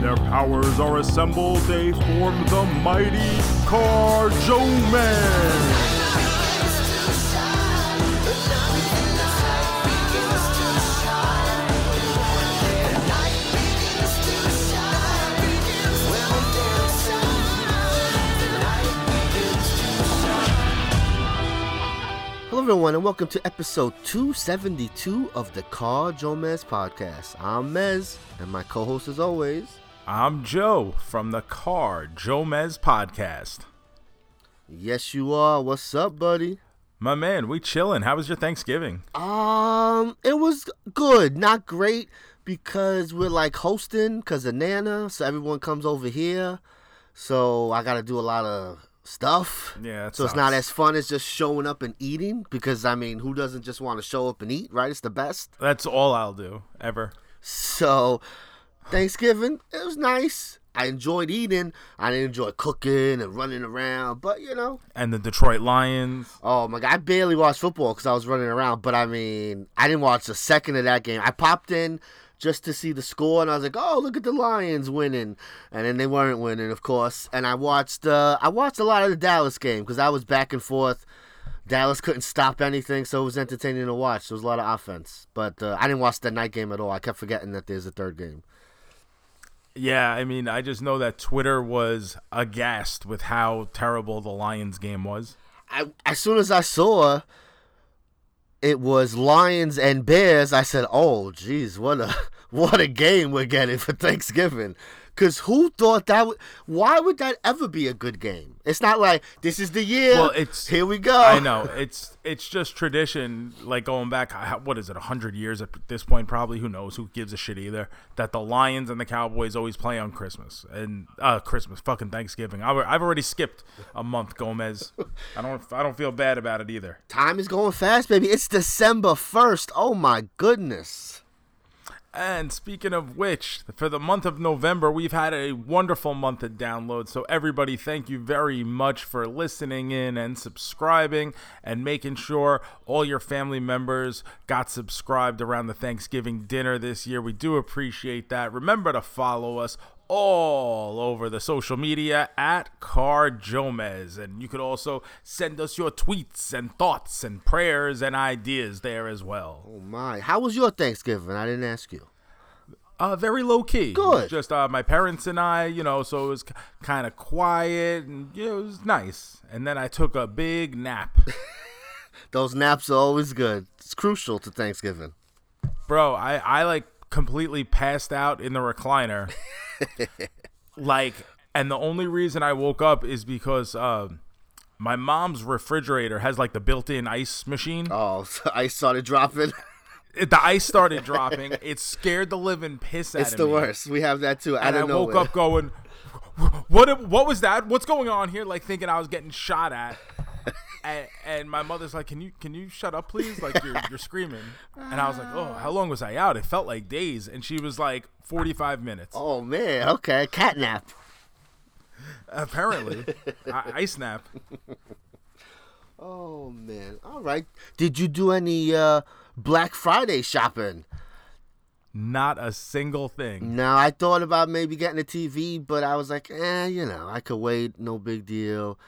Their powers are assembled, they form the mighty Car Joe Man. Hello, everyone, and welcome to episode 272 of the Car Joe Mez podcast. I'm Mez, and my co host, as always, I'm Joe from the Car Joe Mez podcast. yes, you are. What's up, buddy? My man, we chilling. How was your Thanksgiving? Um, it was good, not great, because we're like hosting because of Nana, so everyone comes over here. So I got to do a lot of stuff. Yeah, So it's not as fun as just showing up and eating, because I mean, who doesn't just want to show up and eat, right? It's the best. That's all I'll do ever. So Thanksgiving, it was nice. I enjoyed eating. I didn't enjoy cooking and running around, but you know, And the Detroit Lions. oh my god, I barely watched football because I was running around. But I mean, I didn't watch a second of that game. I popped in just to see the score, and I was like, oh, look at the Lions winning, and then they weren't winning, of course. And I watched, uh, I watched a lot of the Dallas game because I was back and forth. Dallas couldn't stop anything, so it was entertaining to watch. There was a lot of offense, but uh, I didn't watch the night game at all. I kept forgetting that there's a third game. Yeah, I mean, I just know that Twitter was aghast with how terrible the Lions game was. I, as soon as I saw it was Lions and Bears, I said, "Oh, geez, what a what a game we're getting for Thanksgiving." Because who thought that? Would, why would that ever be a good game? It's not like this is the year. Well, it's- here we go. I know it's it's just tradition, like going back. What is it, hundred years at this point? Probably. Who knows? Who gives a shit either? That the Lions and the Cowboys always play on Christmas and uh Christmas, fucking Thanksgiving. I, I've already skipped a month, Gomez. I don't I don't feel bad about it either. Time is going fast, baby. It's December first. Oh my goodness. And speaking of which, for the month of November, we've had a wonderful month of downloads. So, everybody, thank you very much for listening in and subscribing and making sure all your family members got subscribed around the Thanksgiving dinner this year. We do appreciate that. Remember to follow us all over the social media at Car Jomez. And you could also send us your tweets and thoughts and prayers and ideas there as well. Oh my. How was your Thanksgiving? I didn't ask you. Uh, very low key. Good. Just uh, my parents and I, you know, so it was kind of quiet and you know, it was nice. And then I took a big nap. Those naps are always good. It's crucial to Thanksgiving. Bro, I, I like completely passed out in the recliner. like, and the only reason I woke up is because uh, my mom's refrigerator has like the built in ice machine. Oh, so I started dropping. It- the ice started dropping. It scared the living piss out It's of me. It's the worst. We have that too. I and I woke up going, "What? What was that? What's going on here?" Like thinking I was getting shot at. And, and my mother's like, "Can you can you shut up, please? Like you're you're screaming." And I was like, "Oh, how long was I out? It felt like days." And she was like, "45 minutes." Oh man, okay, cat nap. Apparently, I, I snap. Oh man, all right. Did you do any uh, Black Friday shopping? Not a single thing. No, I thought about maybe getting a TV, but I was like, eh, you know, I could wait, no big deal.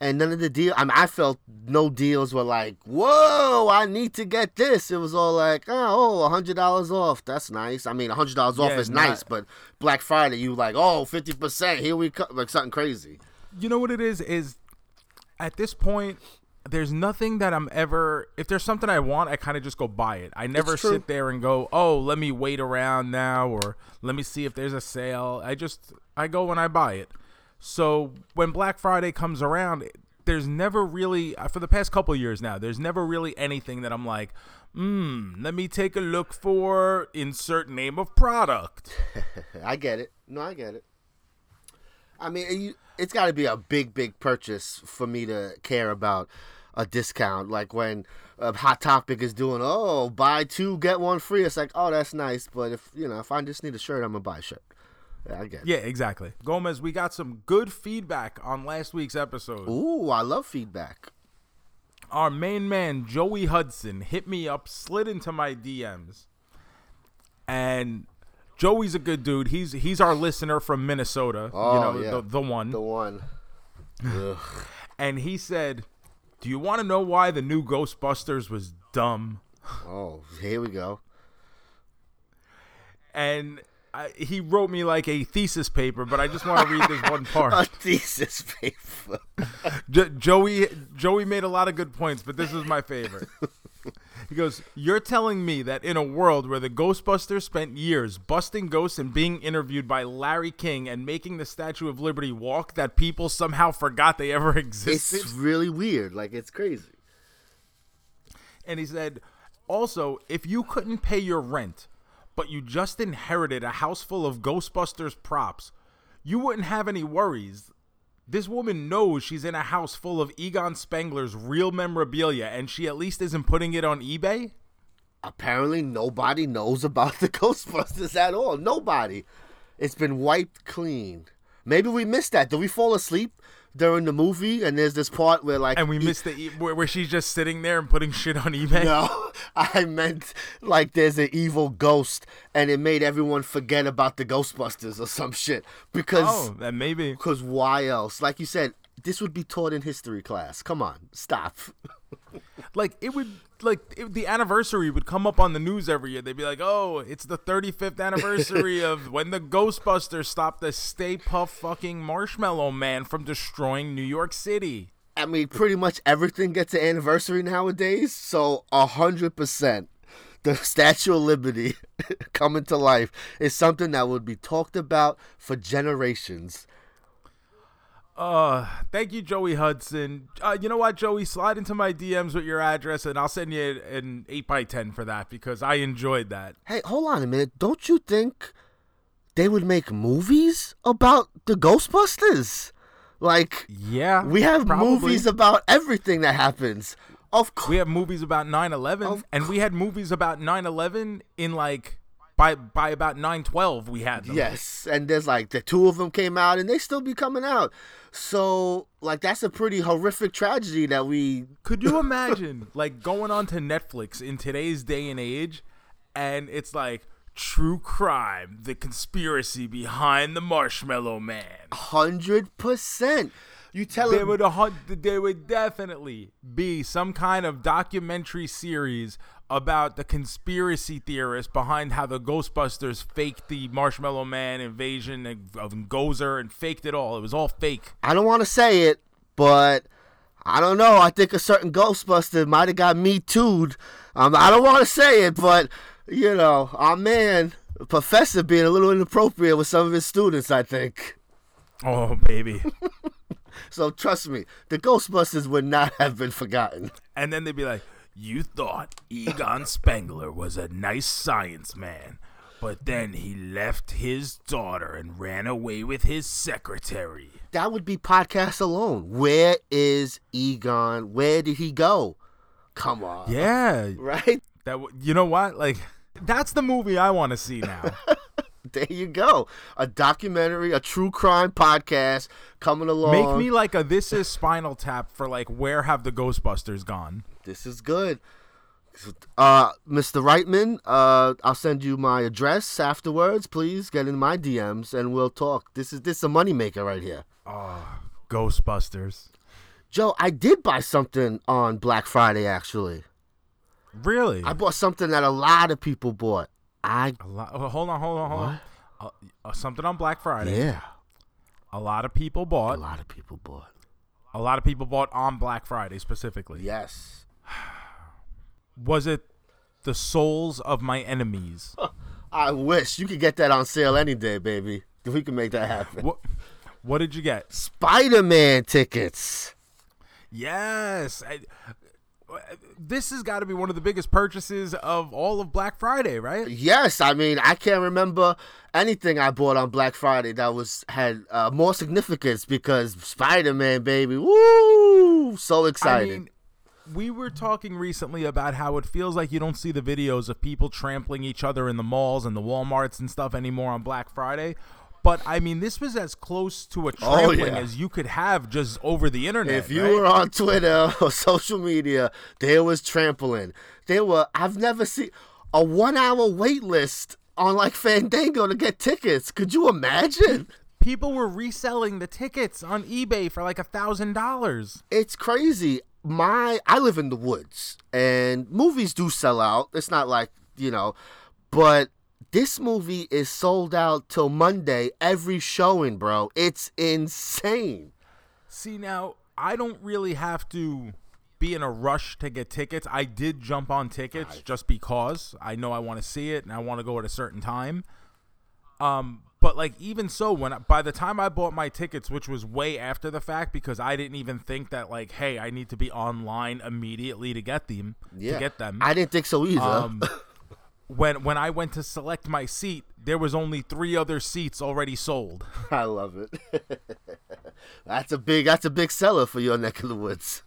And none of the deal. I mean, I felt no deals were like, whoa, I need to get this. It was all like, ah, oh, a hundred dollars off. That's nice. I mean, a hundred dollars off Yeah, is not- nice, but Black Friday, you like, oh, 50 percent. Here we come, like something crazy. You know what it is? Is at this point, there's nothing that I'm ever. If there's something I want, I kind of just go buy it. I never sit there and go, "Oh, let me wait around now," or "Let me see if there's a sale." I just I go and I buy it. So when Black Friday comes around, there's never really uh, for the past couple years now. There's never really anything that I'm like, "Hmm, let me take a look for insert name of product." I get it. No, I get it. I mean, it's got to be a big, big purchase for me to care about a discount. Like when a Hot Topic is doing, oh, buy two get one free. It's like, oh, that's nice, but if you know, if I just need a shirt, I'm gonna buy a shirt. Yeah, I get. It. Yeah, exactly. Gomez, we got some good feedback on last week's episode. Ooh, I love feedback. Our main man Joey Hudson hit me up, slid into my DMs, and Joey's a good dude. He's he's our listener from Minnesota. Oh, you know, yeah. the, the one. The one. And he said, "Do you want to know why the new Ghostbusters was dumb?" Oh, here we go. And I, he wrote me like a thesis paper, but I just want to read this one part. A thesis paper. Jo- Joey Joey made a lot of good points, but this is my favorite. He goes, "You're telling me that in a world where the Ghostbusters spent years busting ghosts and being interviewed by Larry King and making the Statue of Liberty walk, that people somehow forgot they ever existed?" It's really weird. Like it's crazy. And he said, also, if you couldn't pay your rent, but you just inherited a house full of Ghostbusters props, you wouldn't have any worries. This woman knows she's in a house full of Egon Spengler's real memorabilia, and she at least isn't putting it on eBay? Apparently, nobody knows about the Ghostbusters at all. Nobody. It's been wiped clean. Maybe we missed that. Did we fall asleep during the movie? And there's this part where like And we e- missed the e- where, where she's just sitting there and putting shit on eBay. No, I meant like there's an evil ghost, and it made everyone forget about the Ghostbusters or some shit. Because Oh, then maybe. Because why else? Like you said, this would be taught in history class. Come on, stop. like it would like it, the anniversary would come up on the news every year. They'd be like, "Oh, it's the 35th anniversary of when the Ghostbusters stopped the Stay Puft fucking Marshmallow Man from destroying New York City." I mean, pretty much everything gets an anniversary nowadays. So a hundred percent, the Statue of Liberty coming to life is something that would be talked about for generations. Uh, thank you, Joey Hudson. Uh, you know what, Joey? Slide into my DMs with your address, and I'll send you an eight by ten for that because I enjoyed that. Hey, hold on a minute. Don't you think they would make movies about the Ghostbusters? Like, Yeah, we have probably. movies about everything that happens. Of course. We have movies about 9/11 and we had movies about 9/11 in like by by about 9/12 we had them. Yes, and there's like the two of them came out, and they still be coming out. So like that's a pretty horrific tragedy that we. Could you imagine like going on to Netflix in today's day and age and it's like true crime, the conspiracy behind the Marshmallow Man. Hundred percent. You tell There him would a hun- there would definitely be some kind of documentary series about the conspiracy theorists behind how the Ghostbusters faked the Marshmallow Man invasion of of Gozer and faked it all. It was all fake. I don't want to say it, but I don't know. I think a certain Ghostbuster might have got me too'd. Um, I don't want to say it, but you know, our man, Professor, being a little inappropriate with some of his students. I think. Oh baby. So trust me, the Ghostbusters would not have been forgotten. and then they'd be like, "You thought Egon Spengler was a nice science man." But then he left his daughter and ran away with his secretary. that would be podcast alone. Where is Egon? Where did he go? Come on. Yeah, Right? that w- you know what? Like that's the movie I want to see now. There you go. A documentary, a true crime podcast coming along. Make me like a This Is Spinal Tap for like where have the Ghostbusters gone? This is good. Uh, Mr. Reitman, uh, I'll send you my address afterwards. Please get in my DMs and we'll talk. This is this is a moneymaker right here. Oh, Ghostbusters. Joe, I did buy something on Black Friday actually. Really? I bought something that a lot of people bought. I A lot, hold on, hold on, hold on. Uh, uh, something on Black Friday. yeah, A lot of people bought. a lot of people bought. A lot of people bought on Black Friday specifically. Yes. Was it the souls of my enemies? I wish you could get that on sale any day, baby. If we can make that happen. what? What did you get? Spider Man tickets. Yes. I, this has got to be one of the biggest purchases of all of Black Friday, right? Yes, I mean I can't remember anything I bought on Black Friday that was had uh, more significance because Spider Man, baby, woo, so excited. I mean, we were talking recently about how it feels like you don't see the videos of people trampling each other in the malls and the WalMarts and stuff anymore on Black Friday. But I mean, this was as close to a oh, trampling Oh, yeah. as you could have just over the internet. If you right? were on Twitter or social media, there was trampling. There were I've never seen a one hour wait list on like Fandango to get tickets. Could you imagine? people were reselling the tickets on eBay for like a thousand dollars. It's crazy. My I live in the woods and movies do sell out. It's not like, you know, but this movie is sold out till Monday every showing, bro. It's insane. See now, I don't really have to be in a rush to get tickets. I did jump on tickets just because I know I want to see it and I want to go at a certain time. Um, but like even so, when I, by the time I bought my tickets, which was way after the fact, because I didn't even think that like, hey, I need to be online immediately to get them. Yeah. To get them. I didn't think so either. Um, when when I went to select my seat, there was only three other seats already sold. I love it. that's a big that's a big seller for your neck of the woods.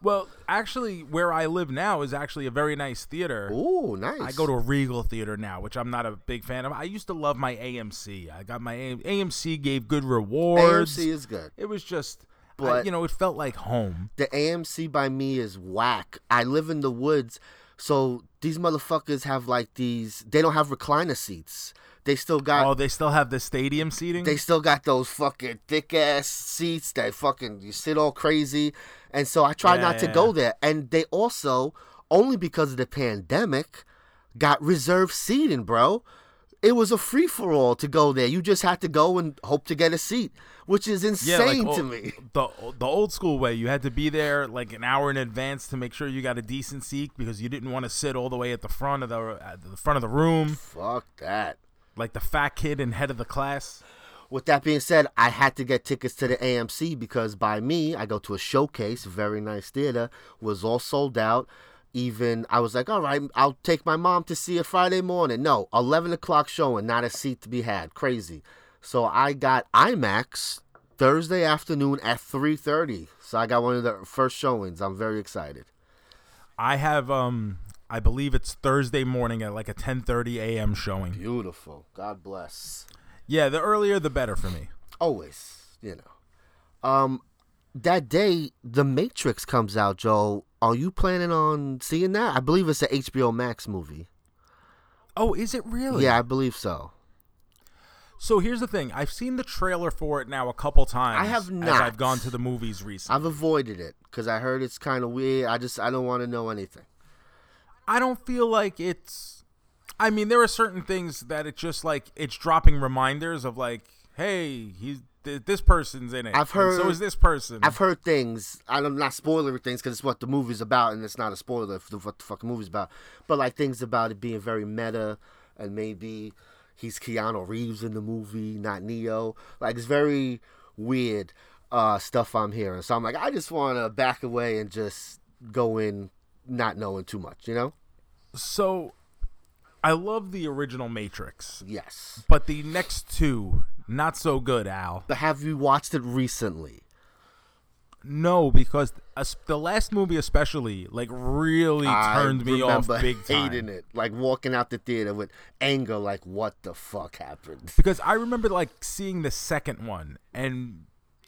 Well, actually, where I live now is actually a very nice theater. Ooh, nice. I go to a Regal theater now, which I'm not a big fan of. I used to love my AMC. I got my AM- AMC gave good rewards. AMC is good. It was just, I- But- you know, it felt like home. The AMC by me is whack. I live in the woods, so these motherfuckers have like these. They don't have recliner seats. They still got. oh, they still have the stadium seating. They still got those fucking thick ass seats that fucking you sit all crazy. And so I try not to Yeah. go there. And they also, only because of the pandemic, got reserved seating, bro. It was a free for all to go there. You just had to go and hope to get a seat, which is yeah, like insane oh, to o- me. the the old school way. You had to be there like an hour in advance to make sure you got a decent seat because you didn't want to sit all the way at the front of the at the front of the room, Fuck that. like the fat kid and head of the class. With that being said, I had to get tickets to the AMC because by me, I go to a showcase, very nice theater, was all sold out. Even I was like, all right, I'll take my mom to see it Friday morning. No, eleven o'clock showing, not a seat to be had. Crazy. So I got IMAX Thursday afternoon at three thirty. So I got one of the first showings. I'm very excited. I have um I believe it's Thursday morning at like a 10:30 a.m. showing. Beautiful. God bless. Yeah, the earlier the better for me. always, you know. Um, that day, The Matrix comes out, Joe. Are you planning on seeing that? I believe it's a HBO Max movie. Oh, is it really? Yeah, I believe so. So here's the thing. I've seen the trailer for it now a couple times. I have As not. I've gone to the movies recently. I've avoided it because I heard it's kind of weird. I just I don't want to know anything. I don't feel like it's. I mean, there are certain things that it's just like it's dropping reminders of like, hey, he's th- this person's in it. I've and so is this person. I've heard things. I'm not spoiling things because it's what the movie's about, and it's not a spoiler for what the fucking movie's about. But like things about it being very meta, and maybe he's Keanu Reeves in the movie, not Neo. Like it's very weird uh, stuff I'm hearing. So I'm like, I just want to back away and just go in not knowing too much. You know? so, I love the original Matrix, Yes. but the next two not so good, Al. But have you watched it recently? No, because the last movie especially like really turned I me off big time. hating it, like walking out the theater with anger, like what the fuck happened? because I remember like seeing the second one and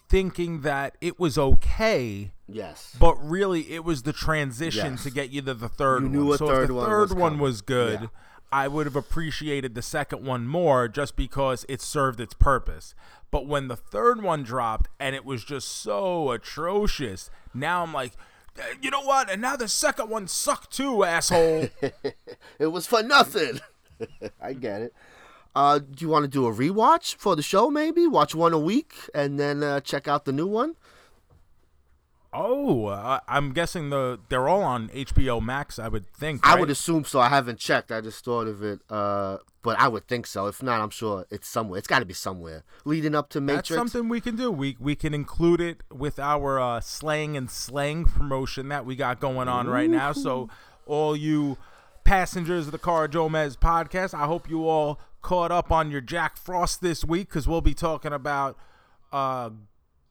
thinking that it was okay, Yes. but really it was the transition Yes. to get you to the third You one. knew a so third if the one third was one was good, Yeah. I would have appreciated the second one more just because it served its purpose. But when the third one dropped and it was just so atrocious, now I'm like, "Eh, you know what? And now the second one sucked too, asshole. It was for nothing. I get it. Uh, do you want to do a rewatch for the show? Maybe watch one a week and then uh, check out the new one. Oh, uh, I'm guessing the they're all on HBO Max. I would think. I would assume so. I haven't checked. I just thought of it. Uh, but I would think so. If not, I'm sure it's somewhere. It's got to be somewhere leading up to Matrix. That's something we can do. We we can include it with our uh, Sleighing and Slaying promotion that we got going on right now. So all you passengers of the Car Jomez podcast, I hope you all caught up on your Jack Frost this week because we'll be talking about uh,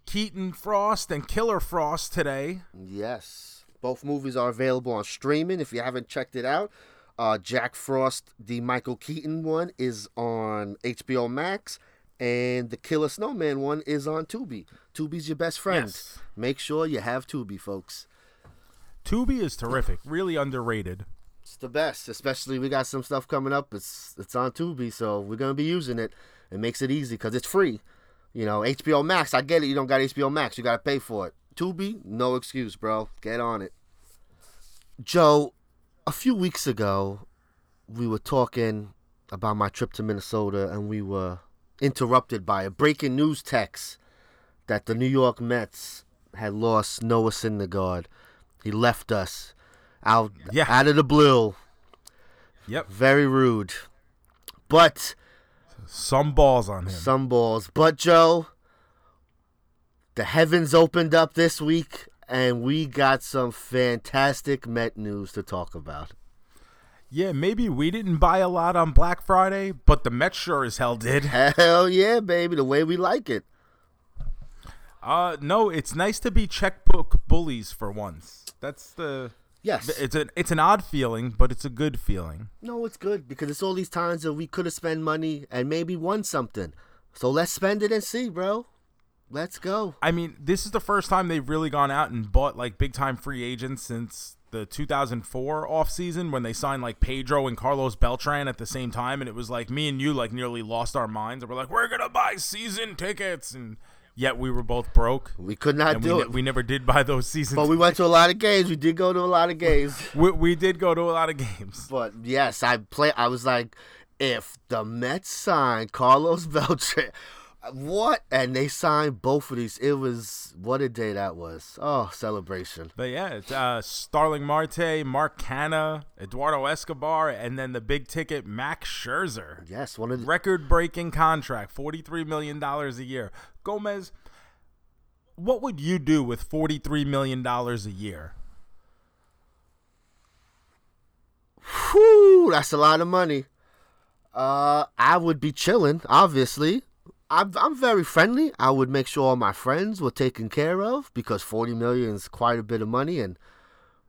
Keaton Frost and Killer Frost today. Yes. Both movies are available on streaming. If you haven't checked it out, uh, Jack Frost, the Michael Keaton one, is on HBO Max, and the Killer Snowman one is on Tubi. Tubi's your best friend. Yes. Make sure you have Tubi, folks. Tubi is terrific, really underrated. It's the best, especially we got some stuff coming up. It's it's on Tubi, so we're gonna be using it. It makes it easy because it's free. You know, HBO Max. I get it. You don't got HBO Max. You gotta pay for it. Tubi, no excuse, bro. Get on it. Joe, a few weeks ago, we were talking about my trip to Minnesota, and we were interrupted by a breaking news text that the New York Mets had lost Noah Syndergaard. He left us out Yeah. out of the blue. Yep, Very rude. But some balls on him. some balls. But Joe, the heavens opened up this week and we got some fantastic Met news to talk about. Yeah, maybe we didn't buy a lot on Black Friday, but the Mets sure as hell did. Hell yeah, baby, the way we like it. Uh, no, it's nice to be checkbook bullies for once. That's the. Yes. It's an it's an odd feeling, but it's a good feeling. No, it's good because it's all these times that we could have spent money and maybe won something. So let's spend it and see, bro. Let's go. I mean, this is the first time they've really gone out and bought like big time free agents since the 2004 offseason when they signed like Pedro and Carlos Beltran at the same time, and it was like me and you like nearly lost our minds, and we're like, we're gonna buy season tickets, and yet we were both broke, We could not we, do ne- it. we never did buy those seasons. but we went to a lot of games. We did go to a lot of games. we, we did go to a lot of games. But yes, I play. I was like, if the Mets signed Carlos Beltran, what? And they signed both of these. It was what a day that was. Oh, celebration. But yeah, it's uh, Starling Marte, Mark Canha, Eduardo Escobar, and then the big ticket Max Scherzer. Yes, one of the, Record breaking contract, $43 million a year. Gomez, what would you do with $43 million a year? Whew, that's a lot of money. Uh, I would be chilling, obviously. I'm, I'm very friendly. I would make sure all my friends were taken care of because 40 million is quite a bit of money and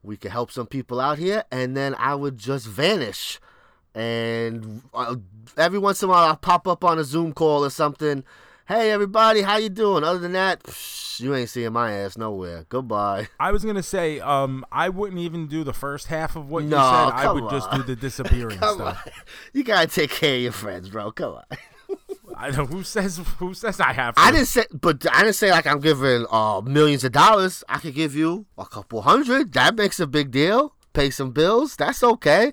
we could help some people out here. And then I would just vanish. And uh, every once in a while, I'll pop up on a Zoom call or something. Hey, everybody, how you doing? Other than that, psh, you ain't seeing my ass nowhere. Goodbye. I was gonna say, um, I wouldn't even do the first half of what you No, said. I would just do the disappearing Come on. stuff. You gotta take care of your friends, bro. Come on. I don't, who says who says I have? To? I didn't say, but I didn't say like I'm giving uh millions of dollars. I could give you a couple hundred. That makes a big deal. Pay some bills. That's okay.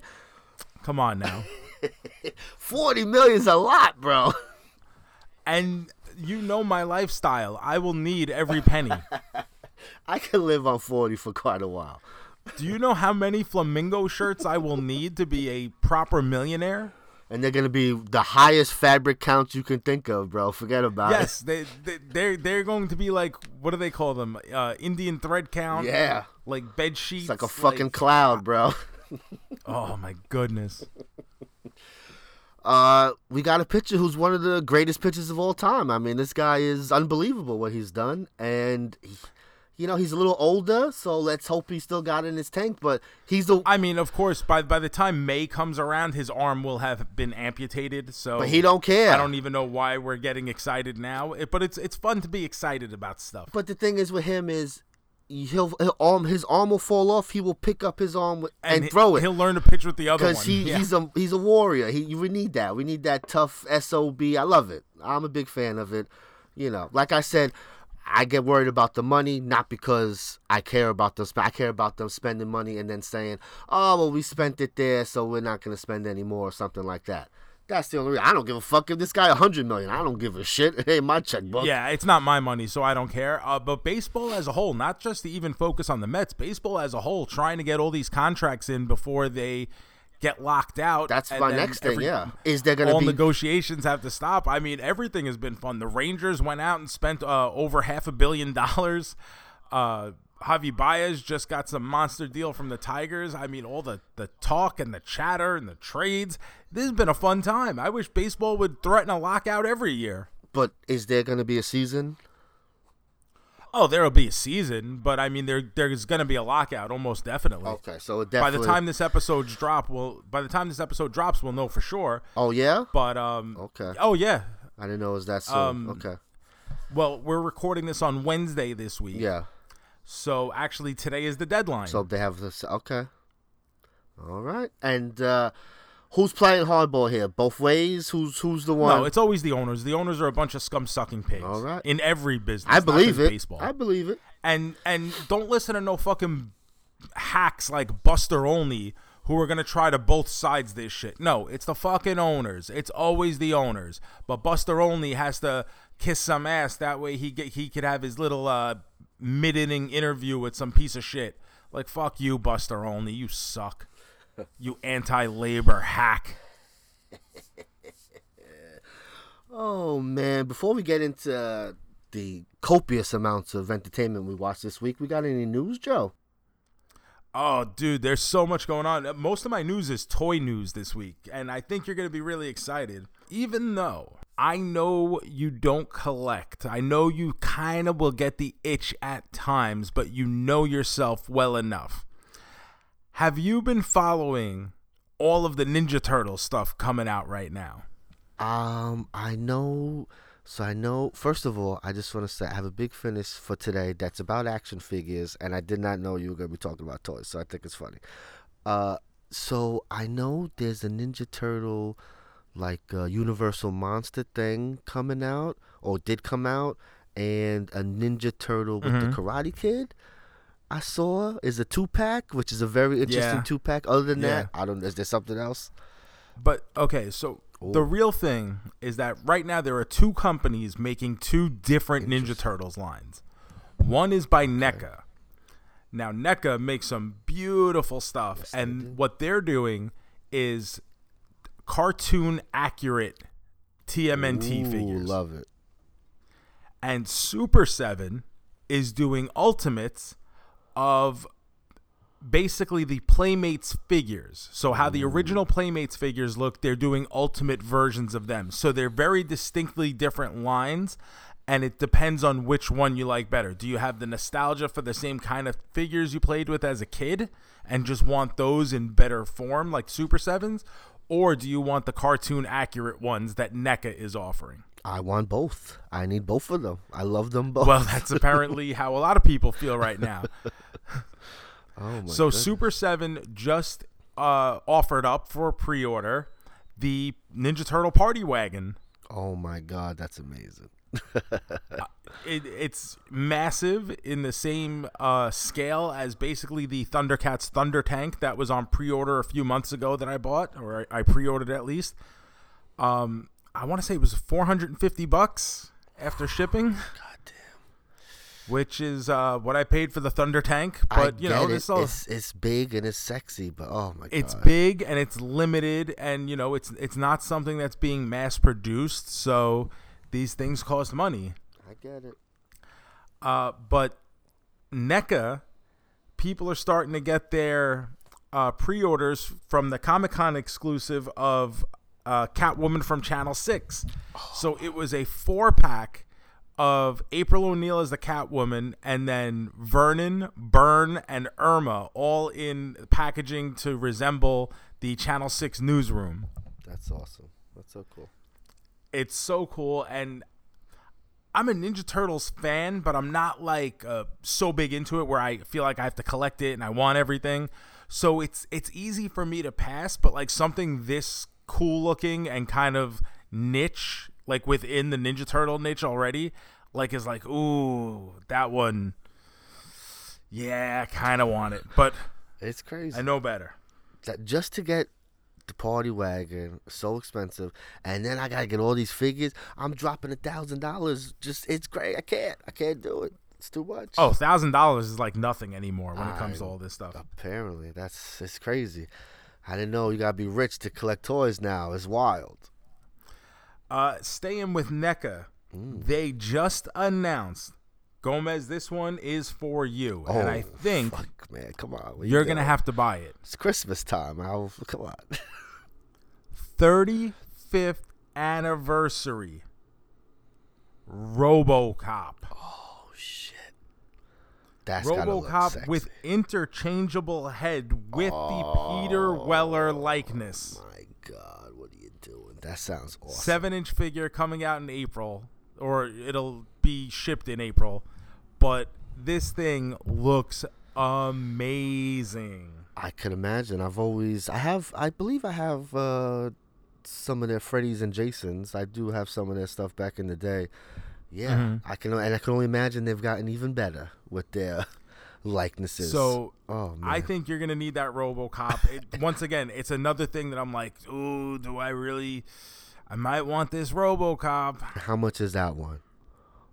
Come on now. Forty million's a lot, bro. and you know my lifestyle. I will need every penny. I could live on forty for quite a while. Do you know how many flamingo shirts I will need to be a proper millionaire? And they're gonna be the highest fabric counts you can think of, bro. Forget about Yes, they, they they're they're going to be like what do they call them? Uh, Indian thread count. Yeah. Like bed sheets. It's like a fucking cloud, bro. oh my goodness. Uh, we got a pitcher who's one of the greatest pitchers of all time. I mean, this guy is unbelievable what he's done, and he, you know he's a little older, so let's hope he still got it in his tank. But he's the I mean, of course, by by the time May comes around, his arm will have been amputated. So but he don't care. I don't even know why we're getting excited now. It, but it's it's fun to be excited about stuff. But the thing is with him is he'll, he'll arm his arm will fall off. He will pick up his arm with- and, he- throw it He'll learn to pitch with the other because he, Yeah. he's a he's a warrior. He we need that. We need that tough sob. I love it. I'm a big fan of it. You know, like I said. I get worried about the money, not because I care about them. I care about them spending money and then saying, "Oh, well, we spent it there, so we're not going to spend any more," or something like that. That's the only reason. I don't give a fuck if this guy a hundred million. I don't give a shit. It ain't my checkbook. Yeah, it's not my money, so I don't care. Uh, but baseball as a whole, not just to even focus on the Mets, baseball as a whole, trying to get all these contracts in before they get locked out. That's my next thing. Yeah, is there gonna all be? negotiations have to stop. I mean, everything has been fun. The Rangers went out and spent uh, over half a billion dollars. Uh, Javi Baez just got some monster deal from the Tigers. I mean, all the, the talk and the chatter and the trades. This has been a fun time. I wish baseball would threaten a lockout every year. but is there gonna be a season? Oh, there'll be a season, but I mean, there there's going to be a lockout almost definitely. Okay, so it By the time this episode's drop, we'll by the time this episode drops, we'll know for sure. Oh yeah. But um, Okay. oh yeah, I didn't know it was that soon. Um, okay. Well, we're recording this on Wednesday this week. Yeah. So actually, today is the deadline. So they have this. Okay. All right. And uh who's playing hardball here? Both ways. Who's who's the one? no, it's always the owners. The owners are a bunch of scum sucking pigs. All right. In every business. I believe it. Baseball. I believe it. and and don't listen to no fucking hacks like Buster Olney who are gonna try to both sides this shit. No, it's the fucking owners. It's always the owners. But Buster Olney has to kiss some ass that way he get he could have his little uh mid inning interview with some piece of shit. Like fuck you, Buster Olney. You suck. You anti labor hack. Oh man! Before we get into uh, the copious amounts of entertainment we watched this week, we got any news, Joe? Oh, dude, there's so much going on. Most of my news is toy news this week, and I think you're going to be really excited. Even though I know you don't collect, I know you kind of will get the itch at times, but you know yourself well enough. Have you been following all of the Ninja Turtle stuff coming out right now? Um, I know. So I know. First of all, I just want to say I have a big finish for today that's about action figures, and I did not know you were going to be talking about toys, so I think it's funny. Uh, so I know there's a Ninja Turtle, like uh, Universal Monster thing coming out, or did come out, and a Ninja Turtle with the Karate Kid. I saw is a two pack, which is a very interesting Yeah. two pack. Other than Yeah. that, I don't. Know. Is there something else? But okay, so the real thing is that right now there are two companies making two different Ninja Turtles lines. One is by NECA. Now NECA makes some beautiful stuff, and what they're doing is cartoon accurate TMNT Ooh, figures. love it. and Super 7 is doing ultimates of basically the Playmates figures. So how the original Playmates figures look, they're doing ultimate versions of them. So they're very distinctly different lines and it depends on which one you like better. Do you have the nostalgia for the same kind of figures you played with as a kid and just want those in better form like Super 7s or do you want the cartoon accurate ones that NECA is offering? I want both. I need both of them. I love them both. Well, that's apparently how a lot of people feel right now. oh my so goodness. Super 7 just uh, offered up for pre-order the Ninja Turtle Party Wagon. Oh my god, that's amazing. It, it's massive in the same uh, scale as basically the Thundercats Thunder Tank that was on pre-order a few months ago that I bought, or I, I pre-ordered at least. Um, I want to say it was 450 bucks after shipping. God damn. Which is uh, what I paid for the Thunder Tank, but I you know, it. all, it's it's big and it's sexy, but oh my god. it's big and it's limited and you know it's it's not something that's being mass produced so these things cost money I get it. uh, but NECA people are starting to get their uh, pre-orders from the Comic-Con exclusive of uh, Catwoman from Channel 6 so it was a four pack of April O'Neil as the Catwoman and then Vernon, Burne, and Irma all in packaging to resemble the Channel 6 newsroom. That's awesome. That's so cool. It's so cool and I'm a Ninja Turtles fan, but I'm not like uh, so big into it where I feel like I have to collect it and I want everything. So it's it's easy for me to pass, but like something this cool looking and kind of niche, like within the Ninja Turtle niche already, like is like, ooh, that one. Yeah, I kind of want it, but It's crazy. I know better. that just to get the party wagon, so expensive, and then I gotta get all these figures. I'm dropping a thousand dollars. Just it's great. I can't. I can't do it. It's too much. Oh, thousand dollars is like nothing anymore when it comes to all this stuff. apparently that's it's crazy. I didn't know you gotta be rich to collect toys now. It's wild. Uh, staying with NECA, they just announced Gomez. This one is for you, and I Oh, think fuck, man, come on. what you you're gonna have to buy it. It's Christmas time. I'll, come on. 35th anniversary. RoboCop. oh. That's RoboCop with interchangeable head with the Peter Weller likeness. My God, what are you doing? That sounds awesome. Seven inch figure coming out in April, or it'll be shipped in April. But this thing looks amazing. I could imagine. I've always, I have, I believe I have uh, some of their Freddy's and Jasons. I do have some of their stuff back in the day. Yeah, Mhm. I can, and I can only imagine they've gotten even better with their likenesses. So oh man, I think you're gonna need that RoboCop. It, once again, it's another thing that I'm like, ooh, do I really? I might want this RoboCop. how much is that one?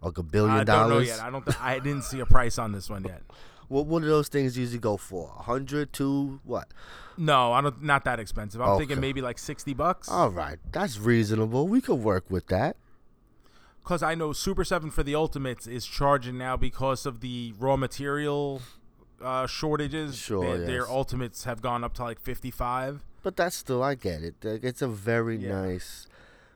Like a billion I don't know yet. I don't. Th- I didn't see a price on this one yet. What what do those things usually go for? A hundred, two, what? No, I don't. Not that expensive. I'm thinking maybe like sixty bucks. All right, that's reasonable. We could work with that. Because I know Super Seven for the Ultimates is charging now because of the raw material uh, shortages. Sure, their, their. Ultimates have gone up to like fifty-five. But that's still, I get it. It's a very Yeah. nice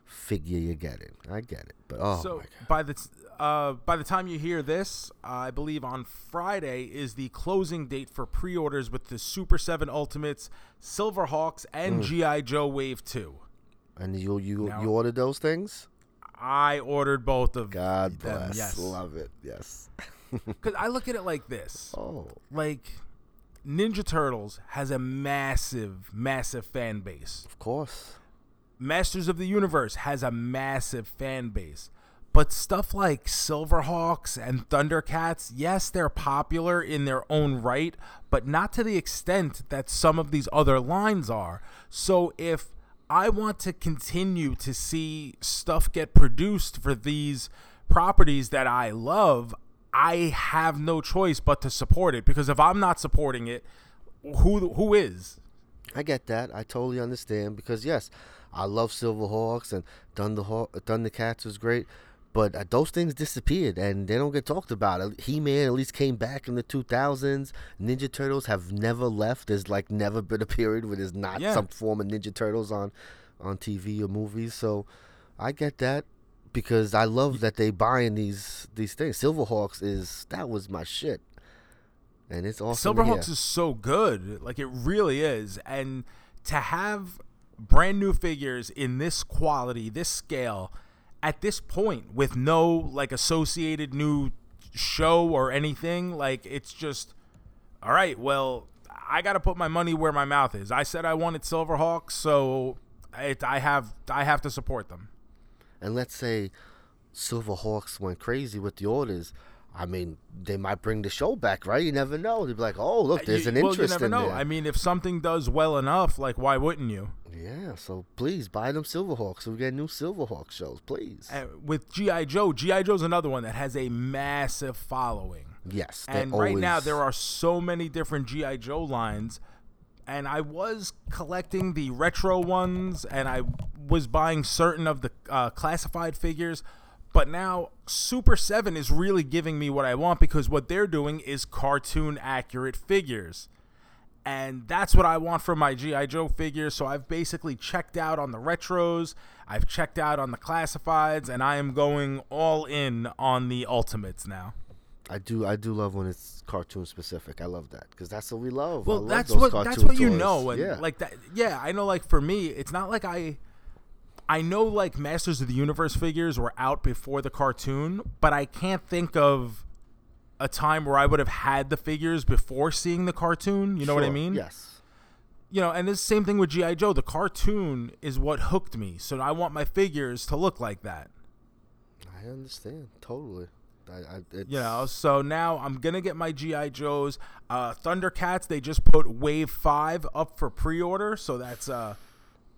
figure you're getting. I get it. But oh so my god, by the t- uh, by the time you hear this, I believe on Friday is the closing date for pre-orders with the Super Seven Ultimates, Silverhawks, Mm. and GI Joe Wave Two. and you you Now- you ordered those things? I ordered both of God them. bless. Yes, Love it. Yes. because I look at it like this: Oh, like Ninja Turtles has a massive, massive fan base. of course. Masters of the Universe has a massive fan base. But stuff like Silverhawks and Thundercats, yes, they're popular in their own right, but not to the extent that some of these other lines are. So if I want to continue to see stuff get produced for these properties that I love, I have no choice but to support it because if I'm not supporting it, who who is? I get that. I totally understand because yes, I love Silverhawks and Thunderhawk, Thundercats was great, but uh, those things disappeared and they don't get talked about. He Man at least came back in the 2000s. Ninja Turtles have never left. There's like never been a period where there's not Yeah. some form of Ninja Turtles on on TV or movies. So I get that because I love that they buying these these things. Silverhawks is that was my shit. And it's awesome. Silverhawks is so good. Like it really is. And to have brand new figures in this quality, this scale, at this point with no like associated new show or anything, like it's just all right, well, I got to put my money where my mouth is. I said I wanted Silverhawks, so it, I have I have to support them. and let's say Silverhawks went crazy with the orders, I mean, they might bring the show back, right? You never know. They'd be like, "Oh, look, uh, there's You- an well, interest you never in know. there." I mean, if something does well enough, like why wouldn't you? Yeah, so please buy them Silverhawks so we get new Silverhawk shows, please. And with GI Joe, GI Joe's another one that has a massive following. yes, And right now there are so many different GI Joe lines and I was collecting the retro ones and I was buying certain of the uh, classified figures, but now Super 7 is really giving me what I want because what they're doing is cartoon accurate figures. And that's what I want from my G.I. Joe figure. So I've basically checked out on the retros, I've checked out on the classifieds, and I am going all in on the ultimates now. I do, I do love when it's cartoon specific. I love that because that's what we love. Well, love that's what that's what you toys. know, and yeah, like that. Yeah, I know. Like for me, it's not like I. I know like Masters of the Universe figures were out before the cartoon, but I can't think of a time where I would have had the figures before seeing the cartoon. You know what I mean? Yes. You know, and it's the same thing with GI Joe. The cartoon is what hooked me, so I want my figures to look like that. I understand totally. I, I, it's, You know, so now I'm gonna get my GI Joes. Uh, Thundercats, they just put Wave Five up for pre-order, so that's uh,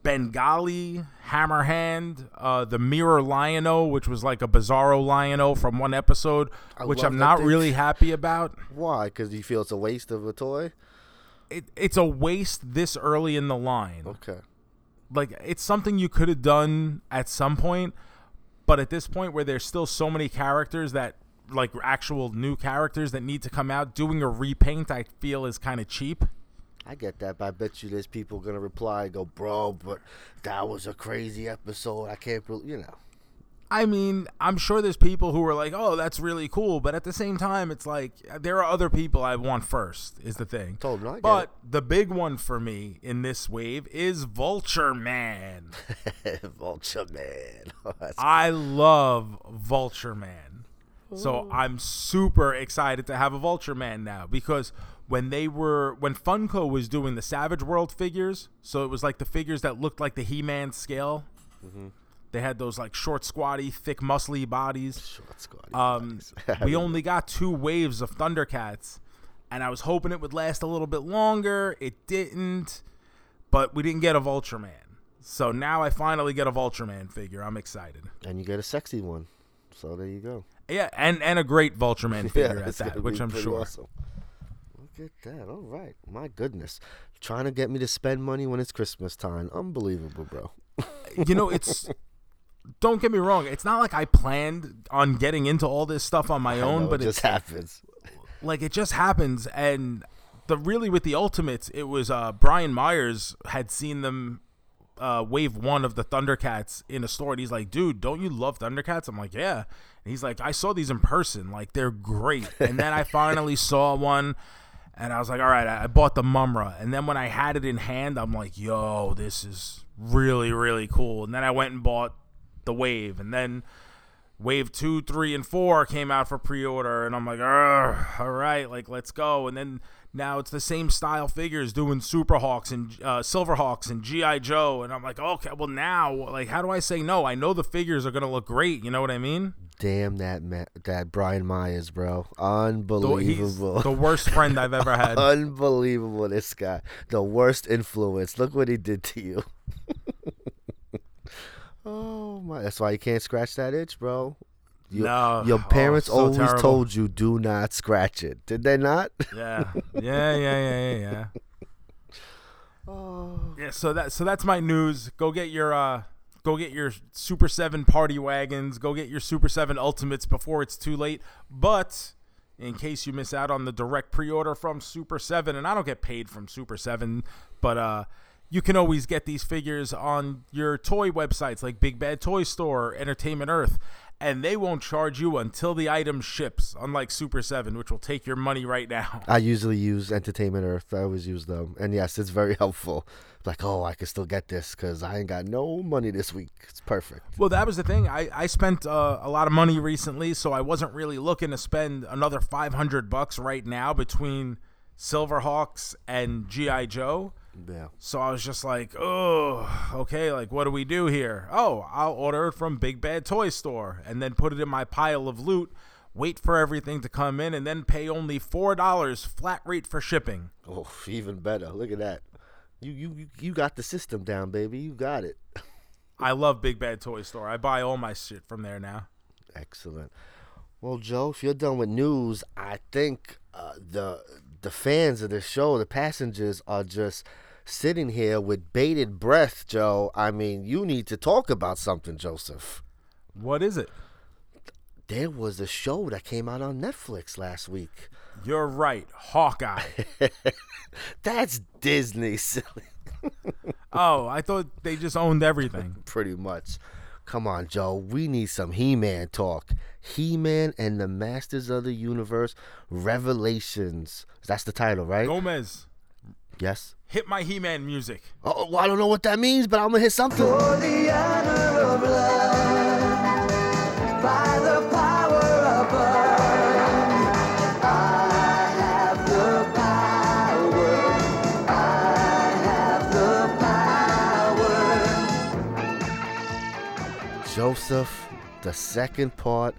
Bengali Hammerhand, uh, the Mirror Lion-O, which was like a Bizarro Lion-O from one episode, I which I'm not thing. really happy about. Why? Because you feel it's a waste of a toy? It, it's a waste this early in the line. Okay. like it's something you could have done at some point but at this point where there's still so many characters that like actual new characters that need to come out doing a repaint i feel is kind of cheap I get that, but I bet you there's people gonna reply and go, bro, but that was a crazy episode. I can't believe, you know. i mean i'm sure there's people who are like oh that's really cool but at the same time it's like there are other people i want first is the thing Told him, I get but the big one for me in this wave is vulture man. Vulture Man. Oh, that's- I love Vulture Man. So I'm super excited to have a Vulture Man now because when they were when Funko was doing the Savage World figures, so it was like the figures that looked like the He-Man scale. They had those like short, squatty, thick, muscly bodies. Short squad. Um, we only got two waves of Thundercats, and I was hoping it would last a little bit longer. It didn't, but we didn't get a Vulture Man. So now I finally get a Vulture Man figure. I'm excited. and you get a sexy one. So there you go. Yeah, and and a great Vulture Man figure at that, which I'm sure. awesome. Look at that. All right. My goodness. Trying to get me to spend money when it's Christmas time. Unbelievable, bro. You know, it's. Don't get me wrong. It's not like I planned on getting into all this stuff on my I own, know, but it it's just happens. like it just happens and the really with the ultimates it was uh brian myers had seen them uh wave one of the thundercats in a store and he's like dude don't you love thundercats i'm like yeah and he's like i saw these in person like they're great and then i finally saw one and i was like all right i bought the Mumm-Ra. And then when i had it in hand i'm like yo this is really really cool. And then i went and bought the wave. And then Wave two, three, and four came out for pre-order, and I'm like, "Ugh, all right, like let's go. And then now it's the same style figures doing Super Hawks and uh, Silver Hawks and GI Joe, and I'm like, okay, well now, like, how do I say no? I know the figures are gonna look great. You know what I mean? Damn that ma- that Brian Myers, bro. The- Unbelievable. the worst friend I've ever had. Unbelievable, this guy. The worst influence. Look what he did to you. oh my! That's why you can't scratch that itch, bro. You, No. Your Oh, parents so always terrible. told you do not scratch it. Did they not? Yeah, yeah, yeah, yeah, yeah, yeah. Oh. Yeah, so that so that's my news. Go get your uh go get your Super 7 party wagons, go get your Super 7 Ultimates before it's too late. But in case you miss out on the direct pre-order from Super 7 and I don't get paid from Super 7, but uh you can always get these figures on your toy websites like Big Bad Toy Store, Entertainment Earth, and they won't charge you until the item ships, unlike Super 7, which will take your money right now. I usually use Entertainment Earth. I always use them, and yes, it's very helpful. Like, oh, I can still get this because I ain't got no money this week. It's perfect. Well, that was the thing. I, I spent uh, a lot of money recently, so I wasn't really looking to spend another 500 bucks right now between Silverhawks and GI Joe. Yeah. So I was just like, oh, okay, like what do we do here? Oh, I'll order it from Big Bad Toy Store and then put it in my pile of loot, wait for everything to come in, and then pay only $4 flat rate for shipping. Oh, even better. Look at that. You you you- you got the system down, baby. You got it. I love Big Bad Toy Store. I buy all my shit from there now. Excellent. Well, Joe, if you're done with news, I think uh, the the fans of the show, the passengers, are just sitting here with bated breath. Joe, I mean, you need to talk about something, Joseph. What is it? There was a show that came out on Netflix last week. You're right, Hawkeye. That's Disney, silly. Oh, I thought they just owned everything. Pretty much. Come on, Joe. We need some He-Man talk. He-Man and the Masters of the Universe Revelations. That's the title, right? Gomez, Yes. hit my He-Man music. Oh, well, I don't know what that means, but I'm gonna hit something. For the honor of love, by the power above, I have the power. I have the power. Joseph, the second part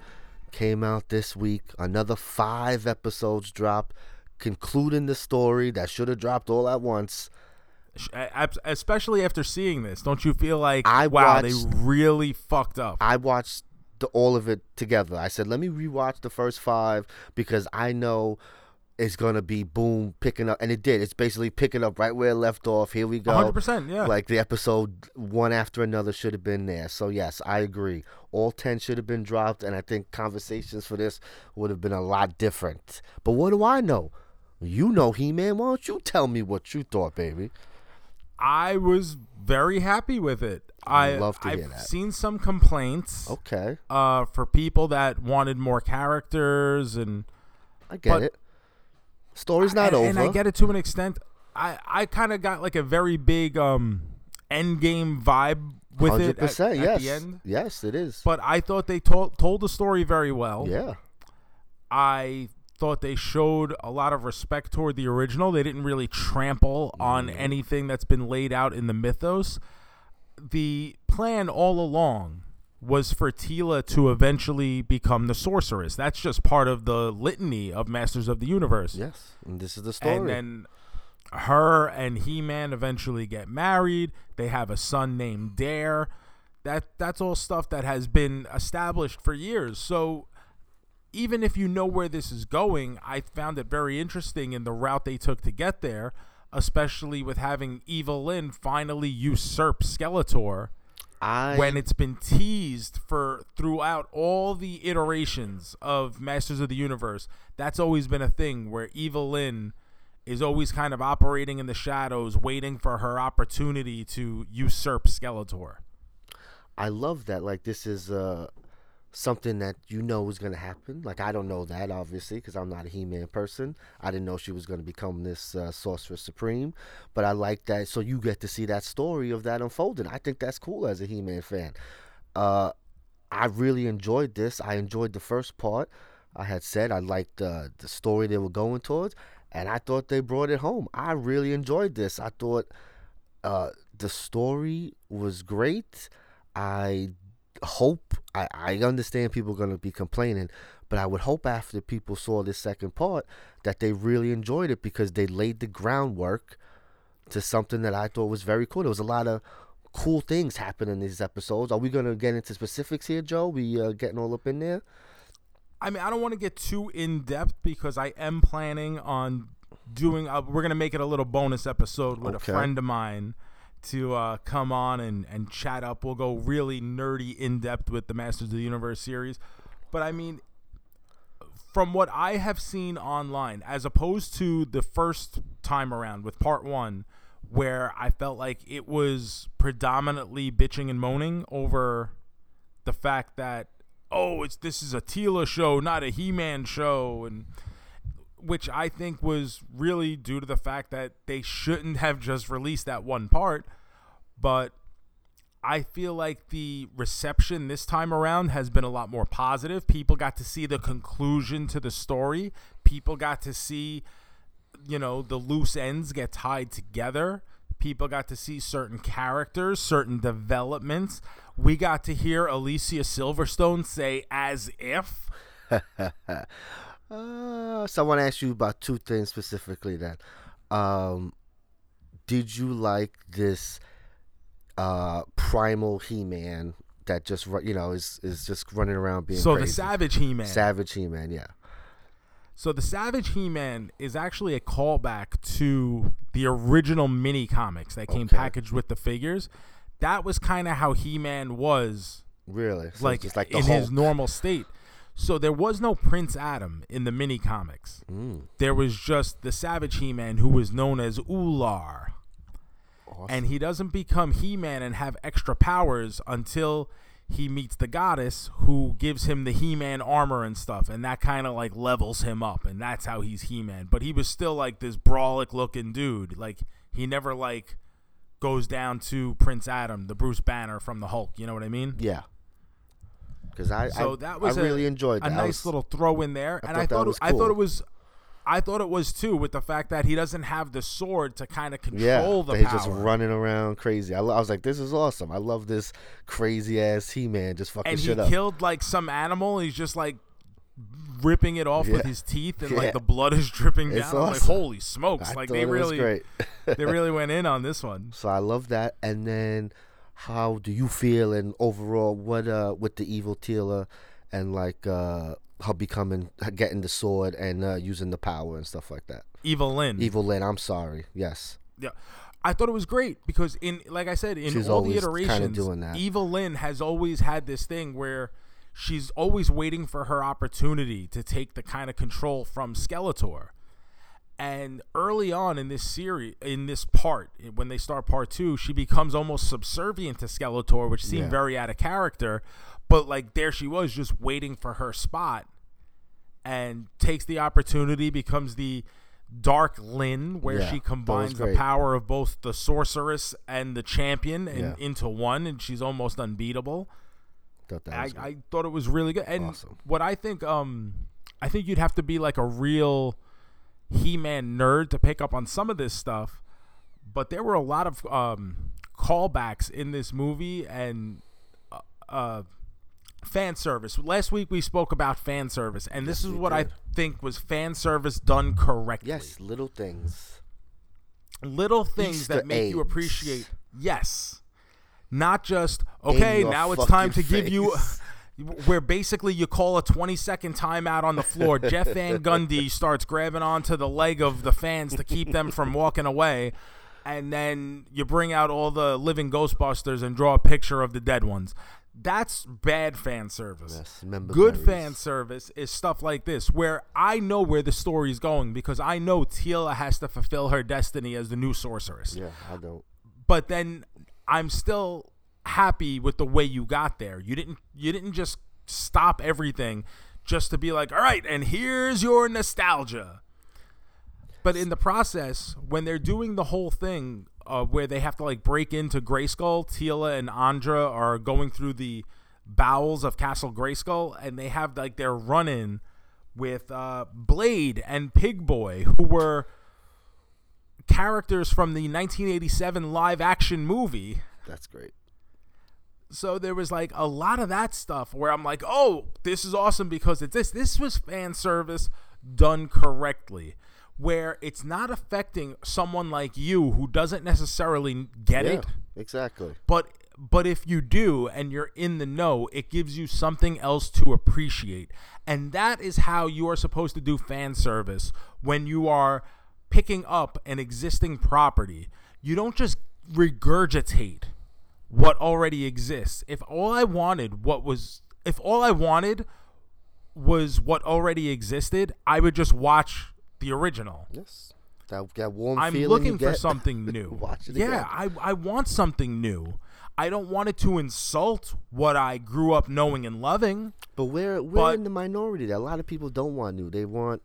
came out this week. Another five episodes drop, concluding the story that should have dropped all at once. Especially after seeing this, don't you feel like I wow, they really fucked up? I watched the, all of it together. I said, let me rewatch the first five because I know it's gonna be boom picking up, and it did. It's basically picking up right where it left off. Here we go. 100%, yeah. Like the episode one after another should have been there. So yes, I agree. All ten should have been dropped, and I think conversations for this would have been a lot different. But what do I know? You know, He Man. Why don't you tell me what you thought, baby? I was very happy with it. I love to I've hear that. seen some complaints Okay, uh, for people that wanted more characters and I get But- it. Story's not and, over. and I get it to an extent. I I kind of got like a very big um end game vibe with Hundred it at, percent. at Yes. the end. Yes, it is. But I thought they told told the story very well. yeah. I thought they showed a lot of respect toward the original. They didn't really trample on Mm. anything that's been laid out in the mythos. The plan all along was for Teela to eventually become the sorceress. That's just part of the litany of Masters of the Universe. Yes. And this is the story. And then her and He-Man eventually get married. They have a son named Dare. That that's all stuff that has been established for years. So even if you know where this is going, I found it very interesting in the route they took to get there, especially with having Evil Lynn finally usurp Skeletor I when it's been teased for throughout all the iterations of Masters of the Universe. That's always been a thing where Evil Lynn is always kind of operating in the shadows, waiting for her opportunity to usurp Skeletor. I love that. Like this is uh something that you know is going to happen. Like I don't know that obviously because I'm not a He-Man person. I didn't know she was going to become this uh, Sorceress Supreme, but I like that. So you get to see that story of that unfolding. I think that's cool as a He-Man fan. Uh, I really enjoyed this. I enjoyed the first part. I had said I liked uh, the story they were going towards, and I thought they brought it home. I really enjoyed this. I thought uh, the story was great. I hope I, I understand people are going to be complaining, but I would hope after people saw this second part that they really enjoyed it because they laid the groundwork to something that I thought was very cool. There was a lot of cool things happening in these episodes. Are we going to get into specifics here, Joe? We uh, getting all up in there? I mean, I don't want to get too in depth because I am planning on doing. Uh, we're gonna make it a little bonus episode with Okay. a friend of mine to uh, come on and and chat up. We'll go really nerdy in depth with the Masters of the Universe series, but I mean, from what I have seen online, as opposed to the first time around with part one, where I felt like it was predominantly bitching and moaning over the fact that oh it's this is a Teela show not a He-Man show and which I think was really due to the fact that they shouldn't have just released that one part but I feel like the reception this time around has been a lot more positive. People got to see the conclusion to the story. People got to see, you know, the loose ends get tied together. People got to see certain characters, certain developments. We got to hear Alicia Silverstone say, as if. Uh, someone asked you about two things specifically. Then, um, did you like this uh, primal He-Man that just you know is is just running around being So crazy? the Savage He Man. Savage He-Man, yeah. So the Savage He-Man is actually a callback to the original mini comics that came Okay. packaged with the figures. That was kind of how He-Man was Really, So it's like, just like in Hulk. his normal state. So there was no Prince Adam in the mini comics. Mm, There was just the Savage He-Man who was known as Ular. awesome. And he doesn't become He-Man and have extra powers until he meets the goddess who gives him the He-Man armor and stuff and that kind of like levels him up and that's how he's He-Man. But he was still like this brawlic looking dude. Like he never like goes down to Prince Adam, the Bruce Banner from the Hulk, you know what I mean? yeah. Because I, So I, that was I a- really enjoyed a that. I nice was- little throw in there, I and thought I thought it, I thought it was, I thought it was too with the fact that he doesn't have the sword to kind of Yeah, control the he's power. just running around crazy. I, I was like, this is awesome. I love this crazy ass He Man just fucking and he shit up. killed like some animal. He's just like ripping it off with his teeth and Yeah. like the blood is dripping It's down. I'm like, holy smokes! I like they really, great. they really went in on this one. So I love that. And then, how do you feel and overall what uh with the evil Teela and like uh her becoming getting the sword and uh, using the power and stuff like that. Evil Lynn. Evil Lynn, I'm sorry. Yes. Yeah. I thought it was great because in like I said in She's all the iterations, doing that. Evil Lynn has always had this thing where she's always waiting for her opportunity to take the kind of control from Skeletor. And early on in this series, in this part, when they start part two, she becomes almost subservient to Skeletor, which seemed Yeah. very out of character. But like there she was, just waiting for her spot, and takes the opportunity, becomes the Dark Lynn, where Yeah, she combines the power of both the sorceress and the champion and Yeah. into one, and she's almost unbeatable. Thought that I. I thought it was really good. And Awesome. what I think, um, I think you'd have to be like a real He-Man nerd to pick up on some of this stuff. But there were a lot of um, callbacks in this movie and uh, uh, fan service. Last week we spoke about fan service, and this is we what I think was fan service done correctly yes, little things. little things Easter that make you appreciate. Yes. Not just okay, now it's time to give you face. where basically you call a 20 second timeout on the floor. Jeff Van Gundy starts grabbing onto the leg of the fans to keep them from walking away. And then you bring out all the living Ghostbusters and draw a picture of the dead ones. That's bad fan service. Yes, Good memories. fan service is stuff like this, where I know where the story is going because I know Teela has to fulfill her destiny as the new sorceress. Yeah, I don't. But then I'm still happy with the way you got there. You didn't you didn't just stop everything just to be like, all right, and here's your nostalgia. But in the process, when they're doing the whole thing uh, where they have to like break into Grayskull, Teela and Andra are going through the bowels of Castle Grayskull, and they have like their run in with uh, Blade and Pig Boy, who were characters from the 1987 live action movie. That's great. So there was like a lot of that stuff where I'm like, oh, this is awesome because it's this. This was fan service done correctly, where it's not affecting someone like you who doesn't necessarily get Yeah, it, exactly. but but if you do and you're in the know, it gives you something else to appreciate. And that is how you are supposed to do fan service when you are picking up an existing property. You don't just regurgitate what already exists. If all I wanted what was if all I wanted was what already existed, I would just watch the original. Yes. That, that warm I'm feeling looking for something new. Watch it yeah, again. I, I want something new. I don't want it to insult what I grew up knowing and loving. But we're we're But- in the minority. That a lot of people don't want new. They want,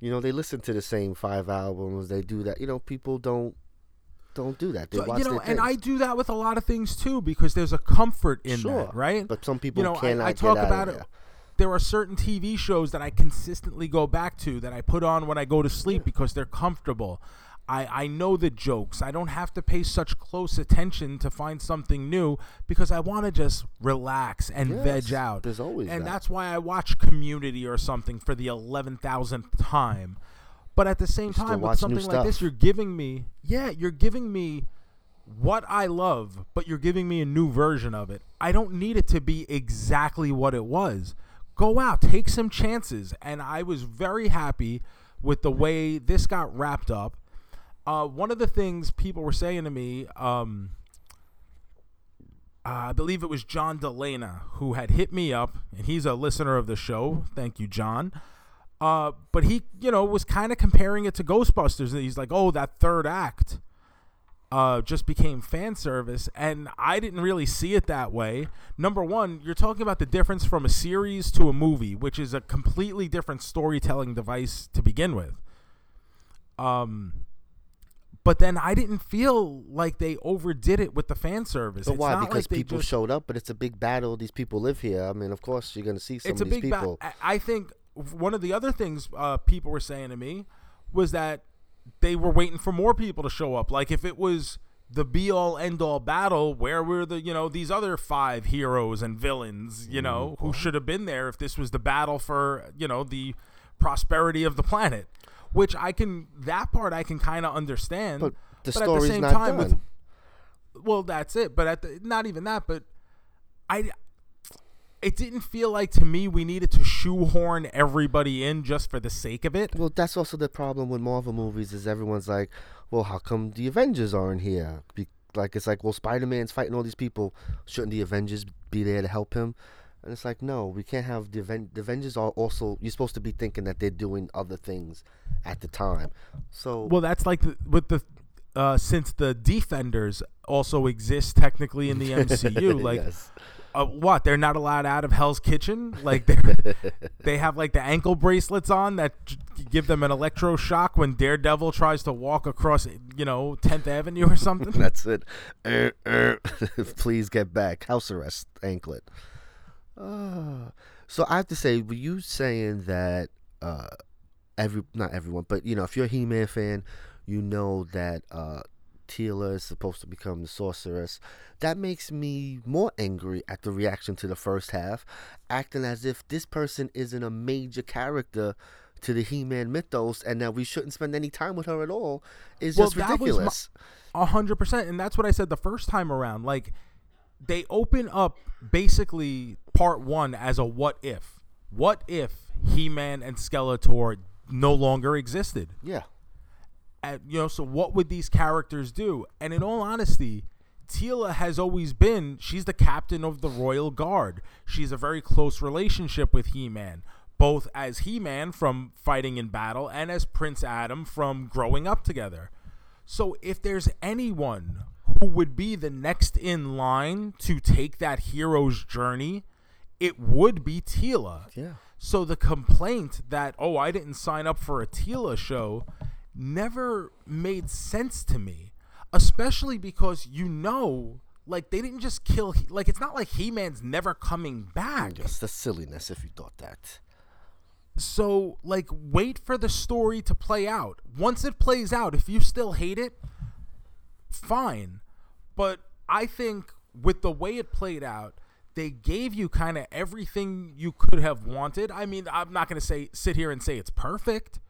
you know, they listen to the same five albums. They do that. You know, people don't don't do that. They So, watch you know, and I do that with a lot of things too because there's a comfort in Sure, that, right? but some people you know, cannot I, I talk about it. there. There are certain TV shows that I consistently go back to that I put on when I go to sleep because they're comfortable. I, I know the jokes. I don't have to pay such close attention to find something new because I want to just relax and veg out. there's always and that. that's why I watch Community or something for the eleven thousandth time. But at the same time, with something like this, you're giving me, yeah, you're giving me what I love, but you're giving me a new version of it. I don't need it to be exactly what it was. Go out, take some chances. And I was very happy with the way this got wrapped up. Uh, one of the things people were saying to me, um, uh, I believe it was John Delana who had hit me up, and he's a listener of the show. Thank you, John. Uh, but he, you know, was kind of comparing it to Ghostbusters, and he's like, "Oh, that third act." uh, just became fan service, and I didn't really see it that way. Number one, you're talking about the difference from a series to a movie, which is a completely different storytelling device to begin with. Um, but then I didn't feel like they overdid it with the fan service. But It's why? not Because like they people just- showed up, but it's a big battle. These people live here. I mean, of course, you're gonna see some it's of a these big ba- people. I- I think one of the other things uh, people were saying to me was that they were waiting for more people to show up. Like if it was the be all end all battle where were the you know these other five heroes and villains you know Mm-hmm. who should have been there if this was the battle for you know the prosperity of the planet which i can that part i can kind of understand But the at the story's same not time with done. well that's it but at the, not even that but i it didn't feel like to me we needed to shoehorn everybody in just for the sake of it Well, that's also the problem with Marvel movies is everyone's like, well, how come the Avengers aren't here? Be- like it's like, well, Spider Man's fighting all these people. Shouldn't the Avengers be there to help him? And it's like, no, we can't have the, Aven- the Avengers are also. You're supposed to be thinking that they're doing other things at the time. So Well, that's like the, with the uh, since the defenders also exist technically in the MCU. Like, Yes. Uh, what? They're not allowed out of Hell's Kitchen. Like they they have like the ankle bracelets on that give them an electroshock when Daredevil tries to walk across, you know, Tenth Avenue or something. That's it. Er, er. Please get back. House arrest anklet. Uh, so I have to say, were you saying that uh, every not everyone, but you know, if you're a He-Man fan, you know that uh, Teela is supposed to become the sorceress. That makes me more angry at the reaction to the first half, acting as if this person isn't a major character to the He-Man mythos, and that we shouldn't spend any time with her at all. Is Well, just that was my- ridiculous. A hundred percent, and that's what I said the first time around. Like they open up basically part one as a what if. What if He Man and Skeletor no longer existed? yeah. And, you know, so what would these characters do? And in all honesty, Teela has always been she's the captain of the Royal Guard. She's a very close relationship with He-Man, both as He-Man from fighting in battle and as Prince Adam from growing up together. So if there's anyone who would be the next in line to take that hero's journey, it would be Teela. Yeah. So the complaint that oh I didn't sign up for a Teela show never made sense to me, especially because you know like they didn't just kill He- like it's not like He-Man's never coming back. Yes, the silliness if you thought that. So like wait for the story to play out. Once it plays out, if you still hate it, fine. But I think with the way it played out, they gave you kind of everything you could have wanted. I mean, I'm not going to say sit here and say it's perfect.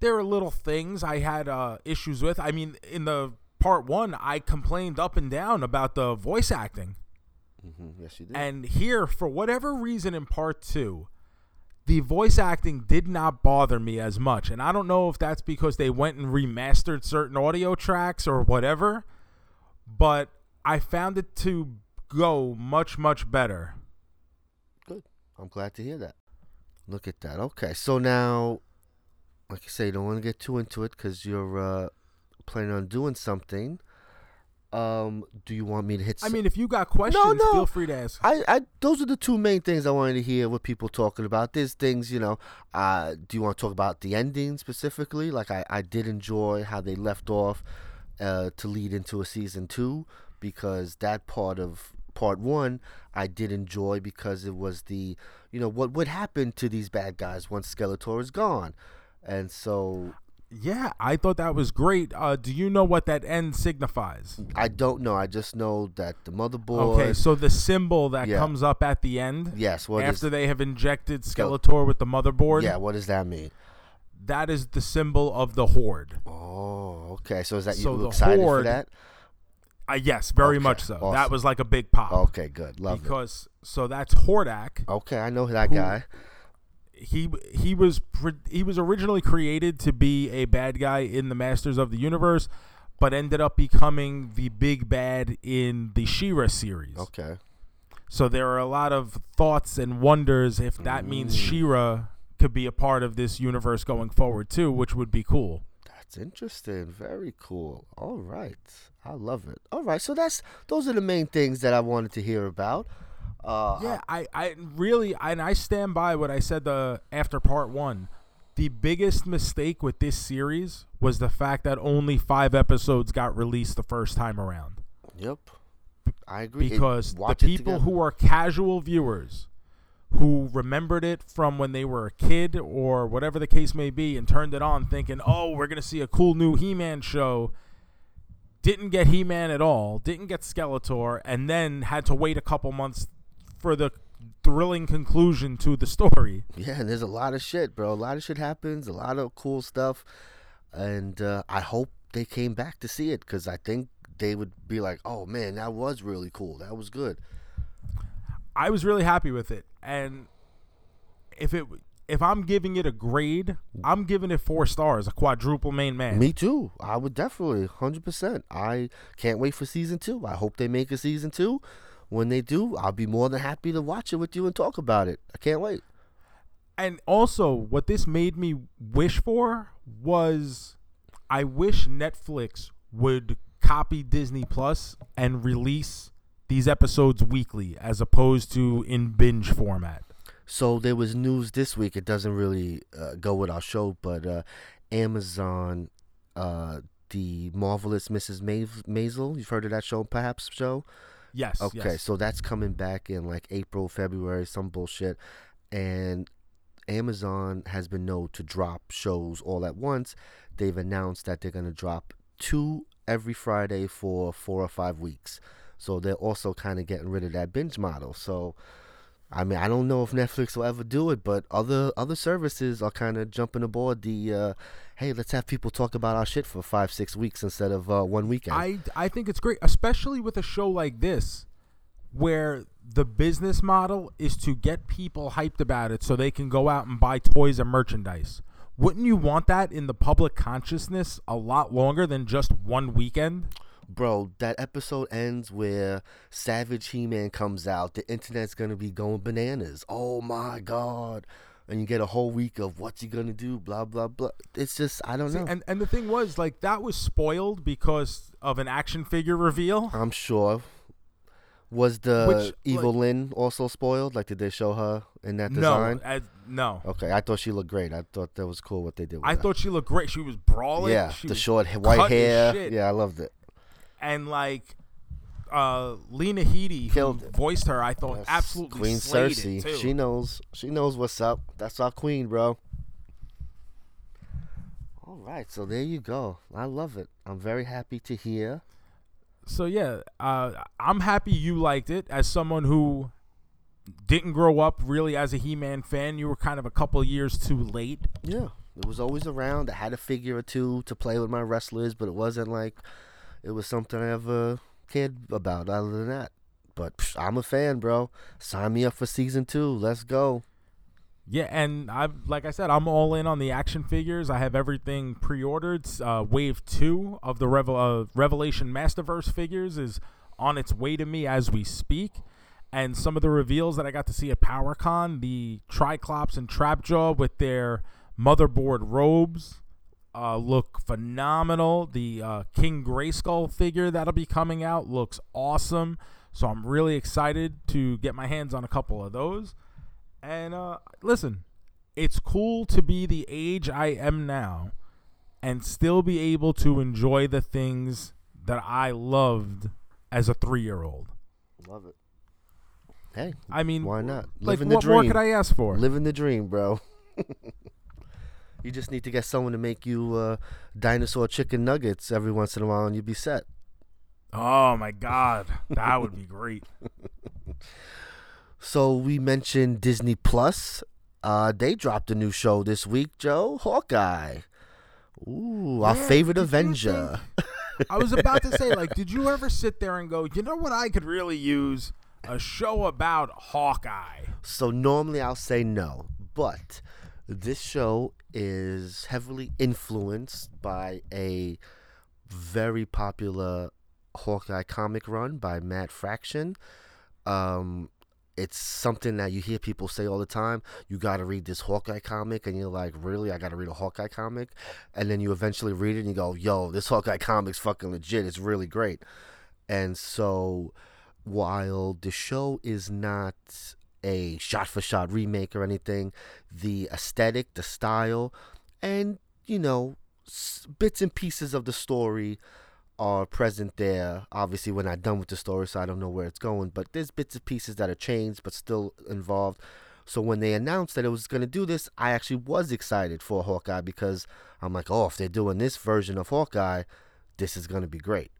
There are little things I had uh, issues with. I mean, in the part 1, I complained up and down about the voice acting. Mm-hmm. Yes, you did. And here, for whatever reason, in part two, the voice acting did not bother me as much. And I don't know if that's because they went and remastered certain audio tracks or whatever, but I found it to go much, much better. Good. I'm glad to hear that. Look at that. Okay, so now, like I say, you don't want to get too into it because you're uh, planning on doing something. Um, do you want me to hit? I mean, if you got questions, no. feel free to ask. I, I, those are the two main things I wanted to hear what people talking about. There's things, you know. Uh, do you want to talk about the ending specifically? Like, I, I did enjoy how they left off uh, to lead into a season two because that part of part one I did enjoy because it was the, you know, what would happen to these bad guys once Skeletor is gone, and so Yeah, I thought that was great. Uh, do you know what that end signifies? I don't know. I just know that the motherboard. Okay, so the symbol that Yeah. comes up at the end yes, what is? after they have injected Skele- Skeletor with the motherboard, yeah, what does that mean? that is the symbol of the Horde. Oh, okay. So is that So you the excited for Horde- that? Uh, yes, very Okay, much so. That was like a big pop. Okay, good. Love it. because so that's Hordak. Okay, I know that Who- guy. He he was he was originally created to be a bad guy in the Masters of the Universe, but ended up becoming the big bad in the She-Ra series. Okay. So there are a lot of thoughts and wonders if that means mm. She-Ra could be a part of this universe going forward too, which would be cool. That's interesting. Very cool. All right. I love it. All right. So that's those are the main things that I wanted to hear about. Uh Yeah, I, I really and I stand by what I said the after part one. The biggest mistake with this series was the fact that only five episodes got released the first time around. Yep. I agree. It- Because the people who are casual viewers who remembered it from when they were a kid or whatever the case may be and turned it on thinking, oh, we're going to see a cool new He Man show, didn't get He Man at all, didn't get Skeletor, and then had to wait a couple months for the thrilling conclusion to the story. Yeah, and there's a lot of shit, bro. A lot of shit happens, a lot of cool stuff, and uh, I hope they came back to see it because I think they would be like, "Oh man, that was really cool. That was good." I was really happy with it, and if it if I'm giving it a grade, I'm giving it four stars, a quadruple main man. Me too. I would definitely, hundred percent. I can't wait for season two. I hope they make a season two. When they do, I'll be more than happy to watch it with you and talk about it. I can't wait. And also, what this made me wish for was I wish Netflix would copy Disney Plus and release these episodes weekly as opposed to in binge format. So there was news this week. It doesn't really uh, go with our show, but uh, Amazon, uh, the marvelous Mrs. Ma- Maisel. You've heard of that show, perhaps? Show. Yes. Okay, yes. so that's coming back in like April, February, some bullshit, and Amazon has been known to drop shows all at once. They've announced that they're gonna drop two every Friday for four or five weeks. So they're also kind of getting rid of that binge model. So I mean, I don't know if Netflix will ever do it, but other other services are kind of jumping aboard the uh, hey, let's have people talk about our shit for five, six weeks instead of uh, one weekend. I I think it's great, especially with a show like this, where the business model is to get people hyped about it so they can go out and buy toys and merchandise. Wouldn't you want that in the public consciousness a lot longer than just one weekend? Bro, that episode ends where Savage He Man comes out. The internet's gonna be going bananas. Oh my god. And you get a whole week of what's he gonna do, blah blah blah. It's just I don't See, know. and and the thing was like that was spoiled because of an action figure reveal. I'm sure. Was the Which, evil like- Lynn also spoiled? Like did they show her in that No, design? I, no. Okay, I thought she looked great. I thought that was cool what they did with I thought she looked great. She was brawling. Yeah, she the short white hair. Yeah, I loved it. and like uh Lena Headey Killed who it. voiced her, I thought absolutely Queen slayed Cersei. it too. She knows. She knows what's up. That's our queen, bro. All right, so there you go. I love it. I'm very happy to hear. So yeah, uh, I'm happy you liked it. As someone who didn't grow up really as a He-Man fan, you were kind of a couple years too late. Yeah, it was always around. I had a figure or two to play with my wrestlers, but it wasn't like it was something I ever cared about. Other than that, but psh, I'm a fan, bro. Sign me up for season two. Let's go. Yeah, and I like I said, I'm all in on the action figures. I have everything pre-ordered. Uh, wave two of the Revel- uh, Revelation Masterverse figures is on its way to me as we speak. And some of the reveals that I got to see at PowerCon, the Triclops and Trapjaw with their motherboard robes, uh, look phenomenal. The uh, King Grayskull figure that'll be coming out looks awesome. So I'm really excited to get my hands on a couple of those. And uh, listen, it's cool to be the age I am now and still be able to enjoy the things that I loved as a three year old. Love it. Hey, I mean, why not? Like, the what more could I ask for? Living the dream, bro. you just need to get someone to make you uh, dinosaur chicken nuggets every once in a while, and you'd be set. Oh my God, that would be great. So we mentioned Disney Plus. Uh, they dropped a new show this week, Joe. Hawkeye. Ooh, our favorite Avenger. I was about to say, like, did you ever sit there and go, you know what I could really use? A show about Hawkeye. So normally I'll say no, but this show is heavily influenced by a very popular Hawkeye comic run by Matt Fraction. Um, it's something that you hear people say all the time. You got to read this Hawkeye comic, and you're like, really? I got to read a Hawkeye comic, and then you eventually read it, and you go, yo, this Hawkeye comic's fucking legit. It's really great. And so, while the show is not a shot for shot remake or anything, the aesthetic, the style, and you know, bits and pieces of the story are present there. Obviously, we're not done with the story, so I don't know where it's going, but there's bits and pieces that are changed but still involved. So when they announced that it was going to do this, I actually was excited for Hawkeye because I'm like, oh, if they're doing this version of Hawkeye, this is going to be great.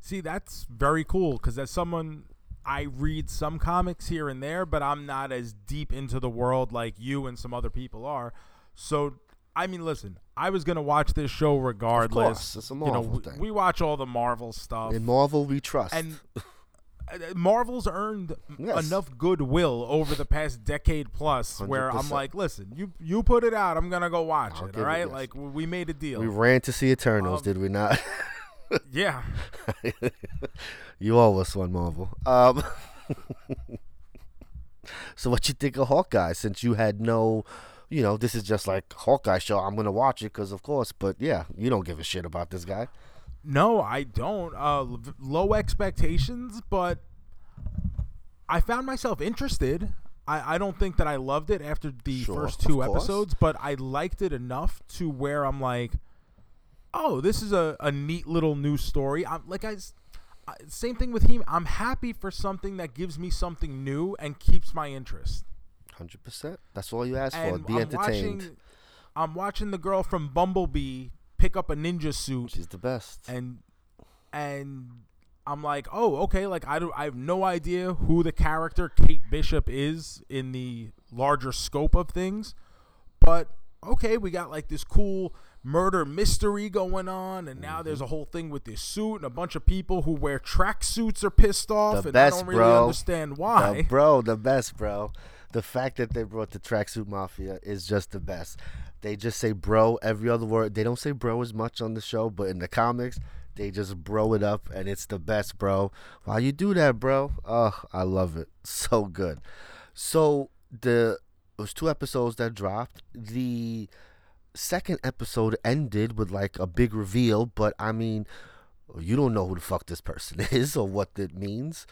See, that's very cool because as someone, I read some comics here and there, but I'm not as deep into the world like you and some other people are. So, I mean, listen, I was gonna watch this show regardless. course, it's a you know, Marvel we, thing. we watch all the Marvel stuff, In Marvel, we trust. and uh, Marvel's earned Yes. enough goodwill over the past decade plus, where I'm like, listen, you you put it out, I'm gonna go watch I'll it. All it right, yes. like we made a deal. we ran to see Eternals, Um, did we not? yeah. you owe us one, Marvel. Um, so what you think of Hawkeye? Since you had no, you know, this is just like Hawkeye show. I'm gonna watch it because of course. But yeah, you don't give a shit about this guy. No, I don't. Uh, low expectations, but I found myself interested. I, I don't think that I loved it after the Sure, first two episodes, but I liked it enough to where I'm like, oh, this is a, a neat little new story. I'm like I same thing with him. I'm happy for something that gives me something new and keeps my interest. Hundred percent. That's all you ask for. Be I'm entertained. watching, I'm watching the girl from Bumblebee pick up a ninja suit She's the best. and and I'm like, oh, okay. Like I don't, I have no idea who the character Kate Bishop is in the larger scope of things, but okay, we got like this cool murder mystery going on, and now there's a whole thing with this suit and a bunch of people who wear track suits are pissed off, The and best, I don't really bro. understand The- why. bro, the best, bro. The fact that they brought the tracksuit mafia is just the best. They just say bro every other word. They don't say bro as much on the show, but in the comics, they just bro it up, and it's the best, bro. Why you do that, bro? Oh, I love it. So good. So the it was two episodes that dropped. The second episode ended with like a big reveal, but I mean, you don't know who the fuck this person is or what it means,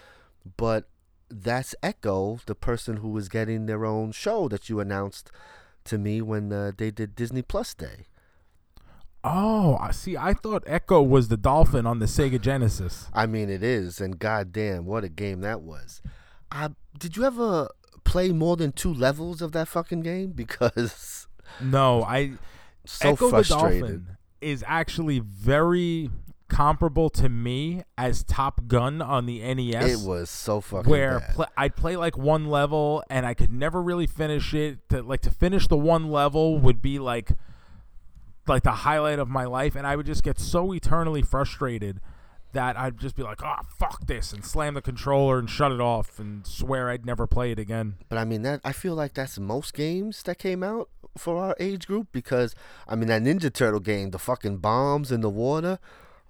but that's Echo, the person who is getting their own show that you announced to me when uh, they did Disney Plus Day. oh, I see. I thought Echo was the dolphin on the Sega Genesis. I mean, it is, and goddamn, what a game that was. Uh, did you ever play more than two levels of that fucking game? Because No, I so Ecco the. Dolphin is actually very comparable to me as Top Gun on the NES. It was so fucking where pl- I'd play like one level and I could never really finish it. To, like to finish the one level would be like like the highlight of my life, and I would just get so eternally frustrated that I'd just be like, "Oh fuck this," and slam the controller and shut it off and swear I'd never play it again. But I mean that I feel like that's most games that came out for our age group because I mean that Ninja Turtle game, the fucking bombs in the water.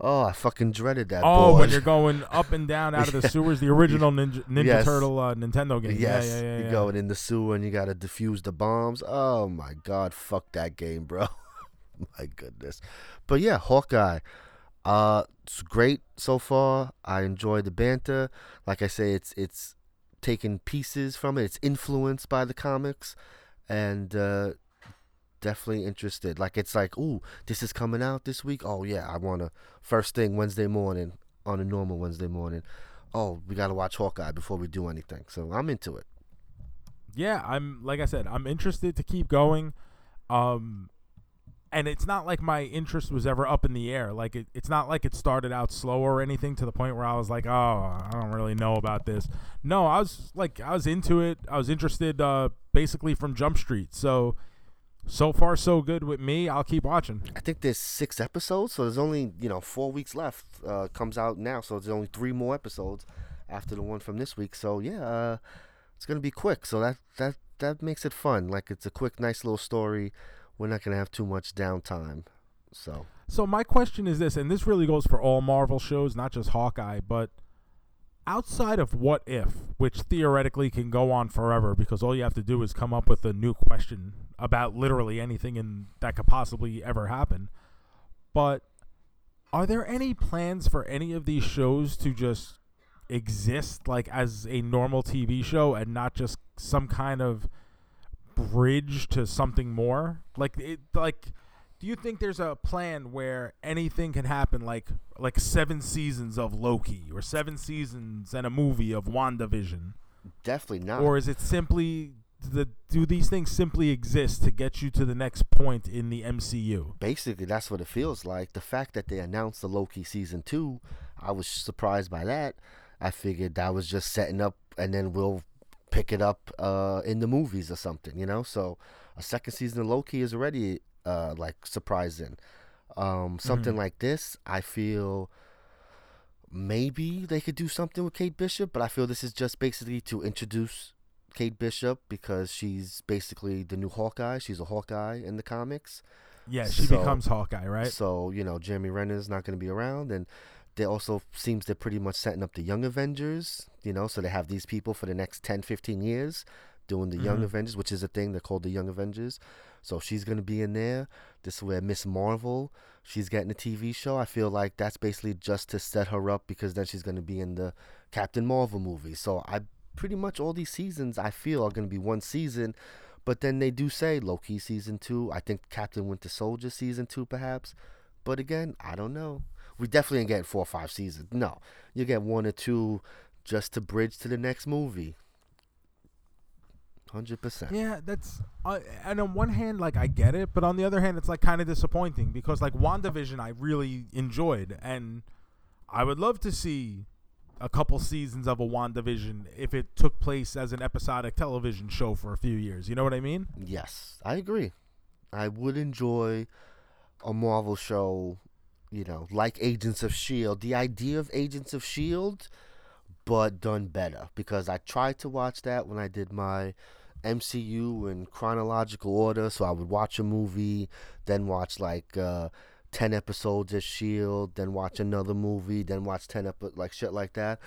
Oh, I fucking dreaded that. Oh, board. when you're going up and down out of the sewers, the original Ninja, Ninja Yes. Turtle uh, Nintendo game. Yes, yeah, yeah, yeah. you're yeah. going in the sewer and you gotta defuse the bombs. Oh my god, fuck that game, bro. my goodness. But yeah, Hawkeye. Uh it's great so far. I enjoy the banter. Like I say, it's it's taken pieces from it. It's influenced by the comics and uh definitely interested. Like it's like, ooh, this is coming out this week. Oh yeah, I wanna first thing Wednesday morning on a normal Wednesday morning. Oh, we gotta watch Hawkeye before we do anything. So I'm into it. yeah, I'm like I said, I'm interested to keep going. Um and it's not like my interest was ever up in the air. Like it, it's not like it started out slow or anything to the point where I was like, "Oh, I don't really know about this." No, I was like I was into it. I was interested uh basically from Jump Street. So so far so good with me. I'll keep watching. I think there's six episodes, so there's only you know four weeks left. Uh, comes out now, so there's only three more episodes after the one from this week. So yeah, uh, it's gonna be quick. So that that that makes it fun. Like it's a quick, nice little story. We're not gonna have too much downtime. So So my question is this, and this really goes for all Marvel shows, not just Hawkeye, but outside of What If, which theoretically can go on forever because all you have to do is come up with a new question about literally anything in that could possibly ever happen. But are there any plans for any of these shows to just exist like as a normal TV show and not just some kind of bridge to something more? Like it like do you think there's a plan where anything can happen like like seven seasons of Loki or seven seasons and a movie of WandaVision? definitely not. Or is it simply the do these things simply exist to get you to the next point in the MCU? Basically, that's what it feels like. The fact that they announced the Loki season two, I was surprised by that. I figured that was just setting up, and then we'll pick it up uh, in the movies or something, you know. So a second season of Loki is already uh, like surprising. Um, something like this, I feel maybe they could do something with Kate Bishop, but I feel this is just basically to introduce Kate Bishop because she's basically the new Hawkeye. She's a Hawkeye in the comics. Yeah, she So- becomes Hawkeye, right? So, you know, Jeremy Renner's not going to be around. And they also seems they're pretty much setting up the Young Avengers, you know, so they have these people for the next 10, 15 years doing the Young Mhm. Avengers, which is a thing. They're called the Young Avengers. So she's going to be in there. This is where Miss Marvel, she's getting a TV show. I feel like that's basically just to set her up because then she's going to be in the Captain Marvel movie. So I pretty much all these seasons I feel are going to be one season. But then they do say Loki season two. I think Captain Winter Soldier season two, perhaps. But again, I don't know. We definitely ain't getting four or five seasons. No, you get one or two just to bridge to the next movie. Hundred percent. Yeah, that's uh, and on one hand, like I get it, but on the other hand, it's like kind of disappointing because like WandaVision, I really enjoyed, and I would love to see a couple seasons of a WandaVision if it took place as an episodic television show for a few years. You know what I mean? Yes, I agree. I would enjoy a Marvel show, you know, like Agents of Shield. The idea of Agents of Shield, but done better because I tried to watch that when I did my MCU in chronological order. So I would watch a movie, then watch like uh, ten episodes of Shield, then watch another movie, then watch ten episodes like shit like that.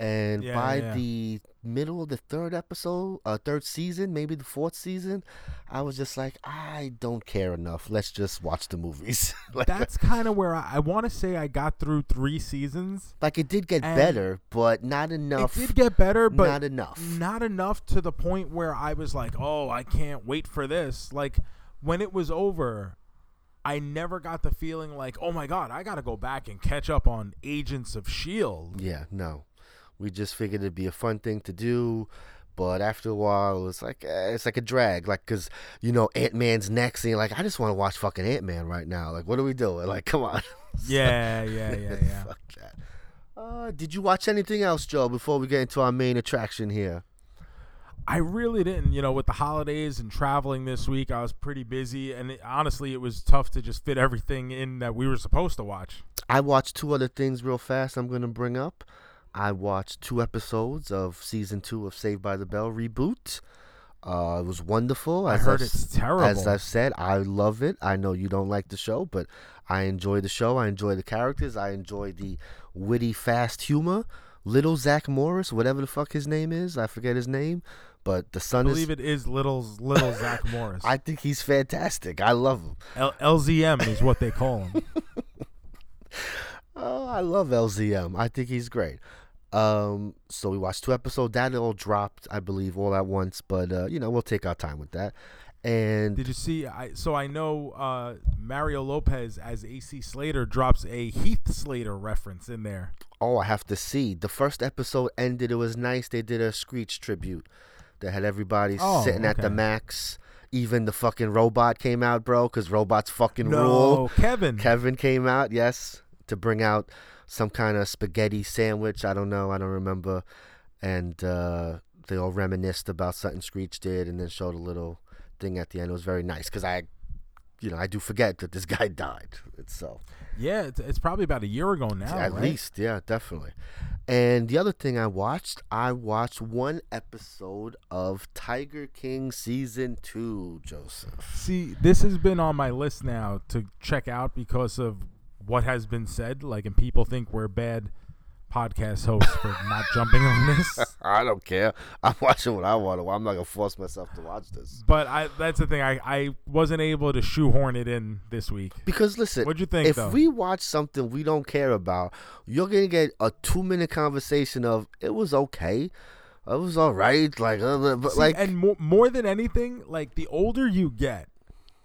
And Yeah, by yeah. the middle of the third episode, uh, third season, maybe the fourth season, I was just like, I don't care enough. Let's just watch the movies. like, That's kind of where I, I want to say I got through three seasons. like it did get better, but not enough. It did get better, but not enough. not enough to the point where I was like, "Oh, I can't wait for this." Like when it was over, I never got the feeling like, "Oh my god, I got to go back and catch up on Agents of Shield." Yeah, no. We just figured it'd be a fun thing to do, but after a while, it's like eh, it's like a drag. Like, cause you know Ant Man's next, and like, I just want to watch fucking Ant Man right now. Like, what are we doing? Like, come on. Yeah, yeah, yeah, yeah. Fuck that. Uh, did you watch anything else, Joe? Before we get into our main attraction here. I really didn't. You know, with the holidays and traveling this week, I was pretty busy, and it, honestly, it was tough to just fit everything in that we were supposed to watch. I watched two other things real fast. I'm gonna bring up. I watched two episodes of season two of Saved by the Bell reboot. Uh, it was wonderful. I heard I've it's terrible. As I've said, I love it. I know you don't like the show, but I enjoy the show. I enjoy the characters. I enjoy the witty, fast humor. Little Zach Morris, whatever the fuck his name is, I forget his name, but the I son is. believe it is little little Zach Morris. I think he's fantastic. I love him. L- LZM is what they call him. Oh, I love LZM. I think he's great. Um, so we watched two episodes. That all dropped, I believe, all at once. But uh, you know, we'll take our time with that. And Did you see? I so I know uh, Mario Lopez as AC Slater drops a Heath Slater reference in there. oh, I have to see. The first episode ended. It was nice. They did a Screech tribute. They had everybody Oh, sitting at the max. Even the fucking robot came out, bro, because robots fucking rule. No, Kevin. Kevin came out, yes, to bring out some kind of spaghetti sandwich. I don't know. I don't remember. And uh, they all reminisced about something Screech did and then showed a little thing at the end. It was very nice because I, you know, I do forget that this guy died. So. Yeah, it's, it's probably about a year ago now. At right? least, yeah, definitely. And the other thing I watched, I watched one episode of Tiger King season two, Joseph. See, this has been on my list now to check out because of what has been said. Like, and people think we're bad podcast hosts for not jumping on this. I don't care. I'm watching what I want to. I'm not gonna force myself to watch this. But I that's the thing. I, I wasn't able to shoehorn it in this week. Because listen, What'd you think, if though? we watch something we don't care about, you're gonna get a two minute conversation of it was okay, it was all right, like, uh, but See, like, and more, more than anything, like the older you get,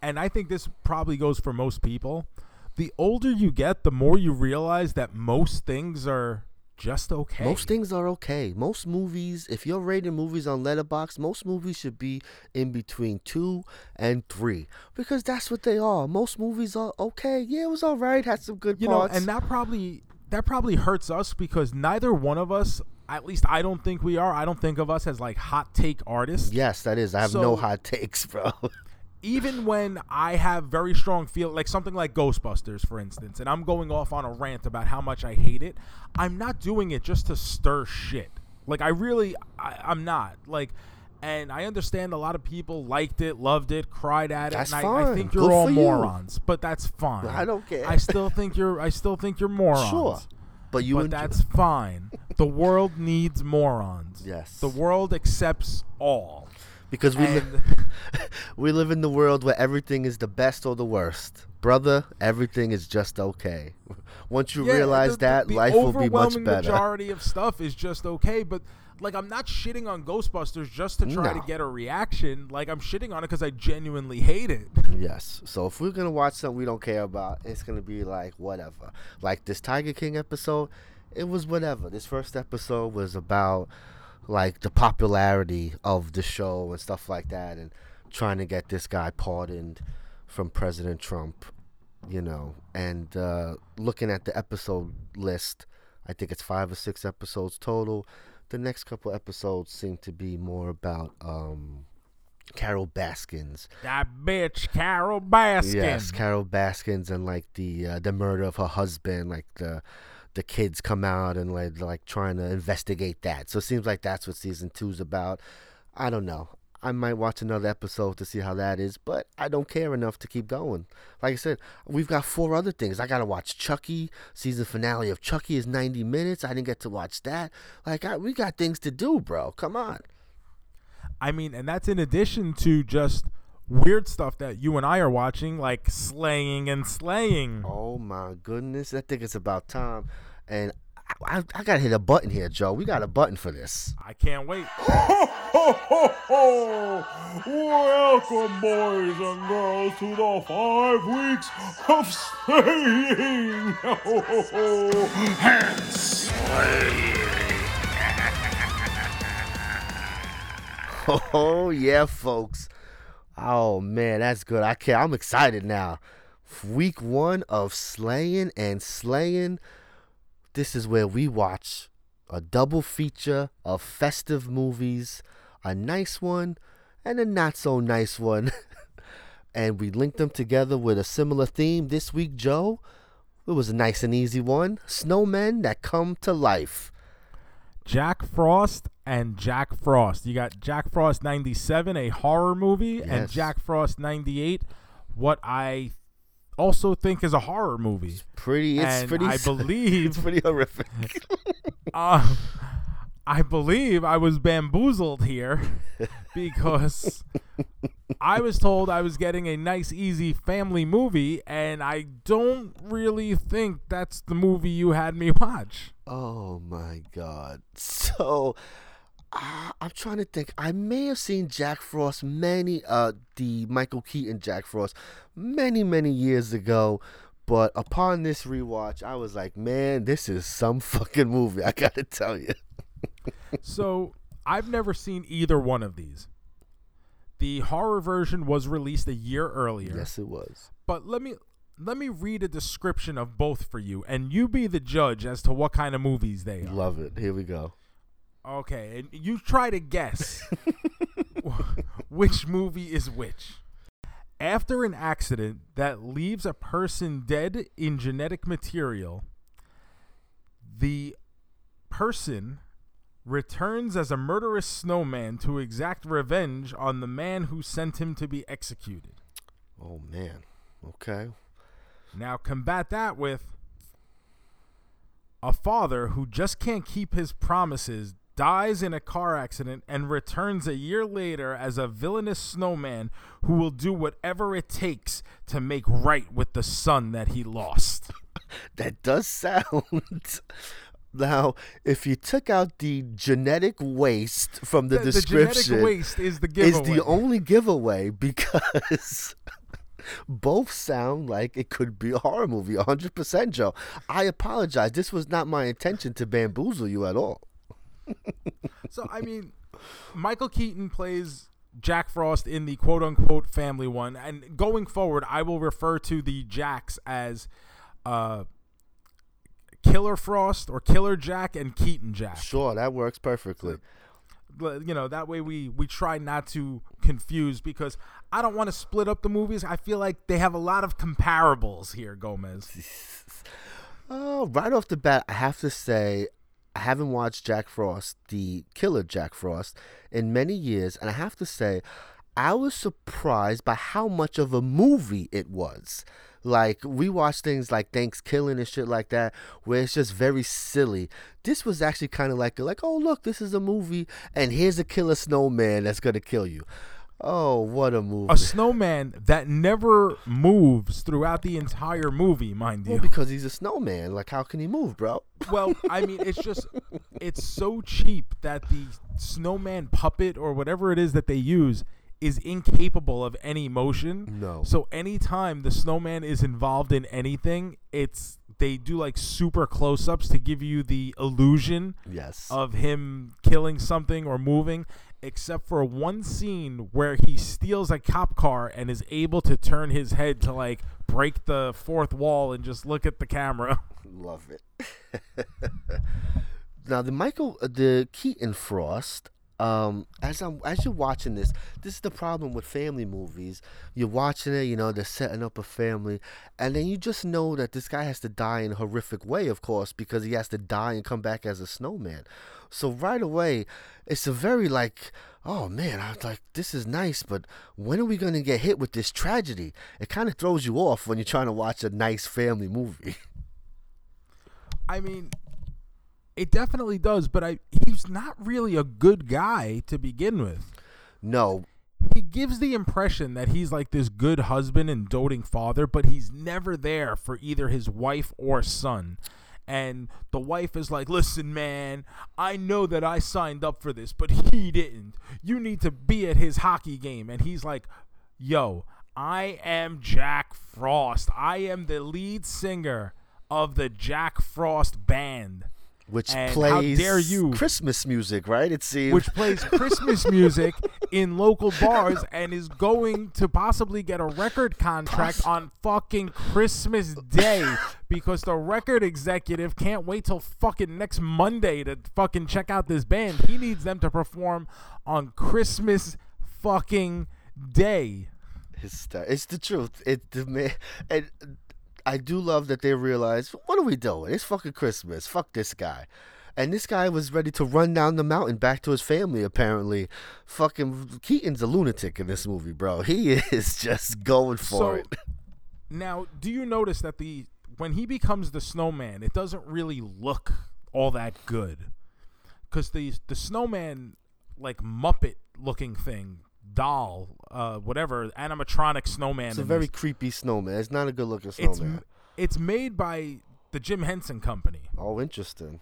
and I think this probably goes for most people, the older you get, the more you realize that most things are just okay. most things are okay. Most movies, if you're rating movies on Letterboxd, most movies should be in between two and three because that's what they are. Most movies are okay. Yeah, it was all right. Had some good you know, and that probably that probably hurts us because neither one of us, at least I don't think we are. I don't think of us as like hot take artists. Yes, that is. I have no hot takes, bro. even when I have very strong feel like something like Ghostbusters, for instance, and I'm going off on a rant about how much I hate it, I'm not doing it just to stir shit. Like I really, I, I'm not like, and I understand a lot of people liked it, loved it, cried at it, That's and I, I think you're Good all for you. morons. But that's fine. I don't care. I still think you're. I still think you're morons. Sure. But you but enjoy- that's fine. The world needs morons. Yes. The world accepts all. Because we li- we live in the world where everything is the best or the worst. Brother, everything is just okay. Once you Yeah, realize the- that, the life will be much overwhelming better. majority of stuff is just okay, but like I'm not shitting on Ghostbusters just to try No. to get a reaction. Like I'm shitting on it because I genuinely hate it. Yes. So if we're gonna watch something we don't care about, it's gonna be like whatever. Like this Tiger King episode, it was whatever. This first episode was about like the popularity of the show and stuff like that, and trying to get this guy pardoned from President Trump. You know, and uh, looking at the episode list, I think it's five or six episodes total. The next couple episodes seem to be more about um, Carol Baskins That bitch, Carol Baskins. Yes, Carol Baskins and like the uh, the murder of her husband, like the the kids come out and like like trying to investigate that. So it seems like that's what season two's about. I don't know. I might watch another episode to see how that is, but I don't care enough to keep going. Like I said, we've got four other things. I gotta watch Chucky. Season finale of Chucky is ninety minutes. I didn't get to watch that. Like I, we got things to do, bro. Come on. I mean, and that's in addition to just weird stuff that you and I are watching, like sleighing and slaying. Oh my goodness, I think it's about time. And I, I, I gotta hit a button here, Joe. We got a button for this. I can't wait. Ho ho ho ho! Welcome, boys and girls, to the five weeks of slaying and Oh yeah, folks. Oh man, that's good. I can't. I'm excited now. Week one of sleighing and slaying. This is where we watch a double feature of festive movies, a nice one and a not so nice one. and we link them together with a similar theme this week, Joe. It was a nice and easy one. Snowmen that come to life. Jack Frost and Jack Frost. You got Jack Frost 97, a horror movie, and Jack Frost 98, what I also think is a horror movie. Pretty it's and pretty I it's believe pretty horrific. uh, I believe I was bamboozled here because I was told I was getting a nice, easy family movie, and I don't really think that's the movie you had me watch. Oh my god. So uh, I'm trying to think. I may have seen Jack Frost many uh the Michael Keaton Jack Frost many many years ago, but upon this rewatch, I was like, man, this is some fucking movie. I got to tell you. So I've never seen either one of these. The horror version was released a year earlier. Yes, it was. But let me let me read a description of both for you, and you be the judge as to what kind of movies they are. Love it. Here we go. Okay, and you try to guess which movie is which. After an accident that leaves a person dead in genetic material, the person returns as a murderous snowman to exact revenge on the man who sent him to be executed. Oh man. Okay. Now combat that with a father who just can't keep his promises dies in a car accident and returns a year later as a villainous snowman who will do whatever it takes to make right with the son that he lost. That does sound. now, if you took out the genetic waste from the, The, the description, genetic waste is the giveaway. is the only giveaway because both sound like it could be a horror movie 100% joe i apologize this was not my intention to bamboozle you at all So I mean, Michael Keaton plays Jack Frost in the quote unquote family one, and going forward, I will refer to the Jacks as uh, Killer Frost or Killer Jack and Keaton Jack. Sure, that works perfectly. You know, that way we we try not to confuse because I don't want to split up the movies. I feel like they have a lot of comparables here, Gomez. Oh, right off the bat, I have to say, I haven't watched Jack Frost, the killer Jack Frost, in many years, and I have to say, I was surprised by how much of a movie it was. Like we watch things like Thanksgiving and shit like that, where it's just very silly. This was actually kind of like, like, oh look, this is a movie, and here's a killer snowman that's gonna kill you. Oh, what a movie! A snowman that never moves throughout the entire movie, mind well, you. because he's a snowman. Like, how can he move, bro? Well, I mean, it's just it's so cheap that the snowman puppet or whatever it is that they use is incapable of any motion. No. So anytime the snowman is involved in anything, it's they do like super close-ups to give you the illusion Yes. of him killing something or moving except for one scene where he steals a cop car and is able to turn his head to like break the fourth wall and just look at the camera. Love it. now the Michael, uh, the Keaton Frost. Um, as I'm as you're watching this, this is the problem with family movies. You're watching it, you know, they're setting up a family, and then you just know that this guy has to die in a horrific way, of course, because he has to die and come back as a snowman. So right away, it's a very like, oh man, I was like, this is nice, but when are we gonna get hit with this tragedy? It kind of throws you off when you're trying to watch a nice family movie. I mean, it definitely does, but I he's not really a good guy to begin with. no, He gives the impression that he's like this good husband and doting father, but he's never there for either his wife or son. And the wife is like, "Listen, man, I know that I signed up for this, but he didn't. You need to be at his hockey game." And he's like, "Yo, I am Jack Frost. I am the lead singer of the Jack Frost band." Which And how plays dare you- Christmas music, right? It seems. which plays Christmas music in local bars and is going to possibly get a record contract on fucking Christmas Day because the record executive can't wait till fucking next Monday to fucking check out this band. He needs them to perform on Christmas fucking Day. Hyster- it's the truth. It the man, and I do love that they realize what are we doing? It's fucking Christmas. Fuck this guy. And this guy was ready to run down the mountain back to his family. Apparently, fucking Keaton's a lunatic in this movie, bro. He is just going for So it. now, do you notice that the when he becomes the snowman, it doesn't really look all that good because the the snowman like Muppet looking thing doll, uh, whatever animatronic snowman. It's a very this, creepy snowman. It's not a good looking snowman. m- it's made by the Jim Henson Company. oh, interesting.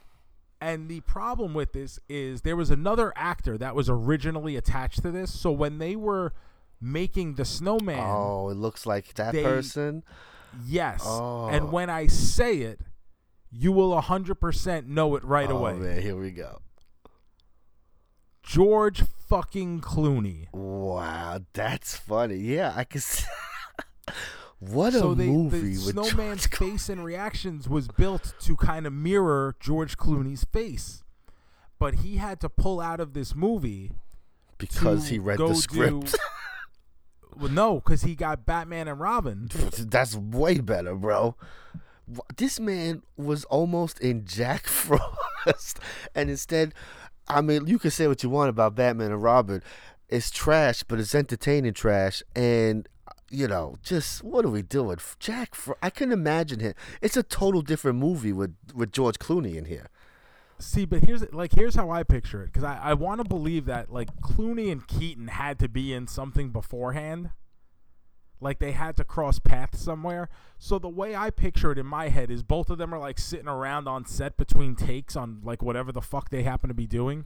And the problem with this is there was another actor that was originally attached to this. So when they were making the snowman, Oh, it looks like that they- person. yes. Oh. And when I say it, you will 100% know it right oh away. man, here we go. George fucking Clooney. Wow, that's funny. Yeah, I can. See. what a so they, movie the snowman's George face and reactions was built to kind of mirror George Clooney's face. But he had to pull out of this movie because he read the script. do- well, no, because he got Batman and Robin. That's way better, bro. This man was almost in Jack Frost, and instead, I mean, you can say what you want about Batman and Robin. It's trash, but it's entertaining trash, and you know, just what are we doing? Jack, Fro- I can imagine him. It's a total different movie with with George Clooney in here. See, but here's like here's how I picture it because I, I want to believe that like Clooney and Keaton had to be in something beforehand, like they had to cross paths somewhere. So the way I picture it in my head is both of them are like sitting around on set between takes on like whatever the fuck they happen to be doing,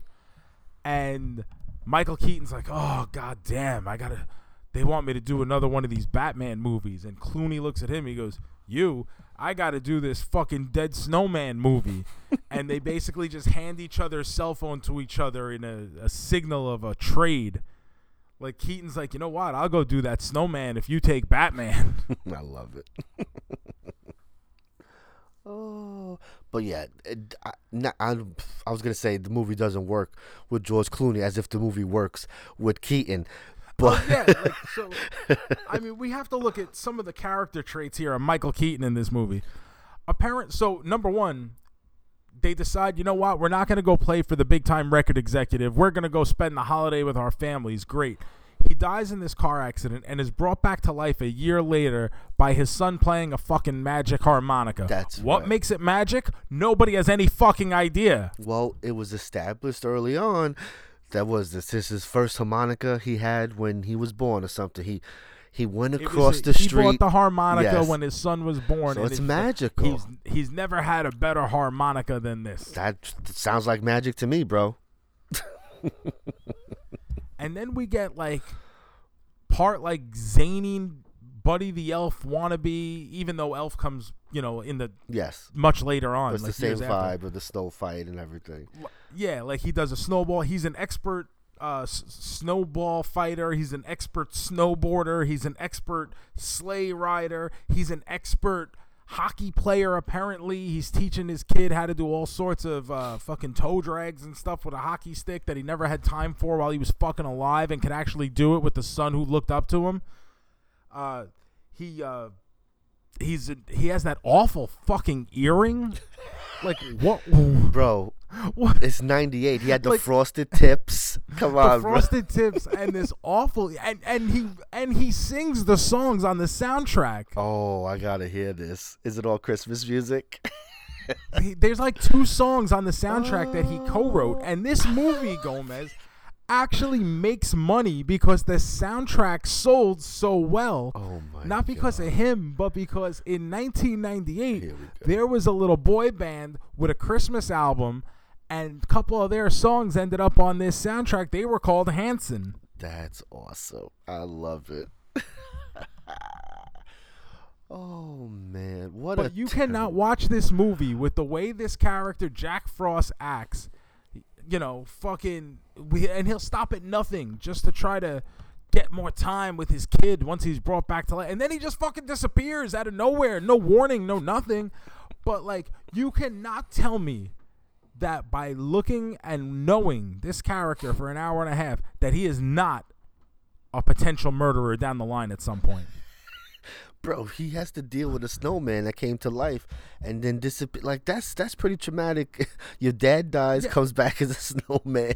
and Michael Keaton's like, oh god damn, I gotta. They want me to do another one of these Batman movies, and Clooney looks at him. He goes, "You, I got to do this fucking Dead Snowman movie," and they basically just hand each other's cell phone to each other in a, a signal of a trade. Like Keaton's like, you know what? I'll go do that Snowman if you take Batman. I love it. oh, But yeah, it, I, not, I, I was gonna say the movie doesn't work with George Clooney as if the movie works with Keaton. Oh, but yeah, like, so I mean, we have to look at some of the character traits here of Michael Keaton in this movie. Apparent. So number one, they decide, you know what, we're not going to go play for the big time record executive. We're going to go spend the holiday with our families. Great. He dies in this car accident and is brought back to life a year later by his son playing a fucking magic harmonica. That's what right. makes it magic. Nobody has any fucking idea. well, it was established early on that was this this is his first harmonica he had when he was born or something. He he went across a- the he street. bought the harmonica Yes. when his son was born. So and it's magical. he's he's never had a better harmonica than this. that sounds like magic to me, bro. And then we get like part like zany Buddy the Elf wannabe, even though Elf comes, you know, in the Yes. much later on. It's like the same years after. vibe of the snow fight and everything. Yeah, like he does a snowball. He's an expert uh, s- snowball fighter. He's an expert snowboarder. He's an expert sleigh rider. He's an expert hockey player. Apparently, he's teaching his kid how to do all sorts of uh, fucking toe drags and stuff with a hockey stick that he never had time for while he was fucking alive, and could actually do it with the son who looked up to him. Uh, he uh, he's he has that awful fucking earring. Like what? Bro, What? it's 98. He had the Like- frosted tips. Come on, bro. frosted tips and this awful and and he and he sings the songs on the soundtrack. Oh, I gotta hear this. Is it all Christmas music? He- there's like two songs on the soundtrack that he co-wrote, and this movie Gomez actually makes money because the soundtrack sold so well. Oh my Not because of him, but because in 1998 Here we go. there was a little boy band with a Christmas album, and a couple of their songs ended up on this soundtrack. They were called Hanson. That's awesome. I love it. oh man, what But a you ter- cannot watch this movie with the way this character Jack Frost acts. You know, fucking, we, and he'll stop at nothing just to try to get more time with his kid once he's brought back to life, and then he just fucking disappears out of nowhere, no warning, no nothing. But like, you cannot tell me that by looking and knowing this character for an hour and a half that he is not a potential murderer down the line at some point. Bro. He has to deal with a snowman that came to life and then disappear. Like that's that's pretty traumatic. Your dad dies, Yeah. comes back as a snowman.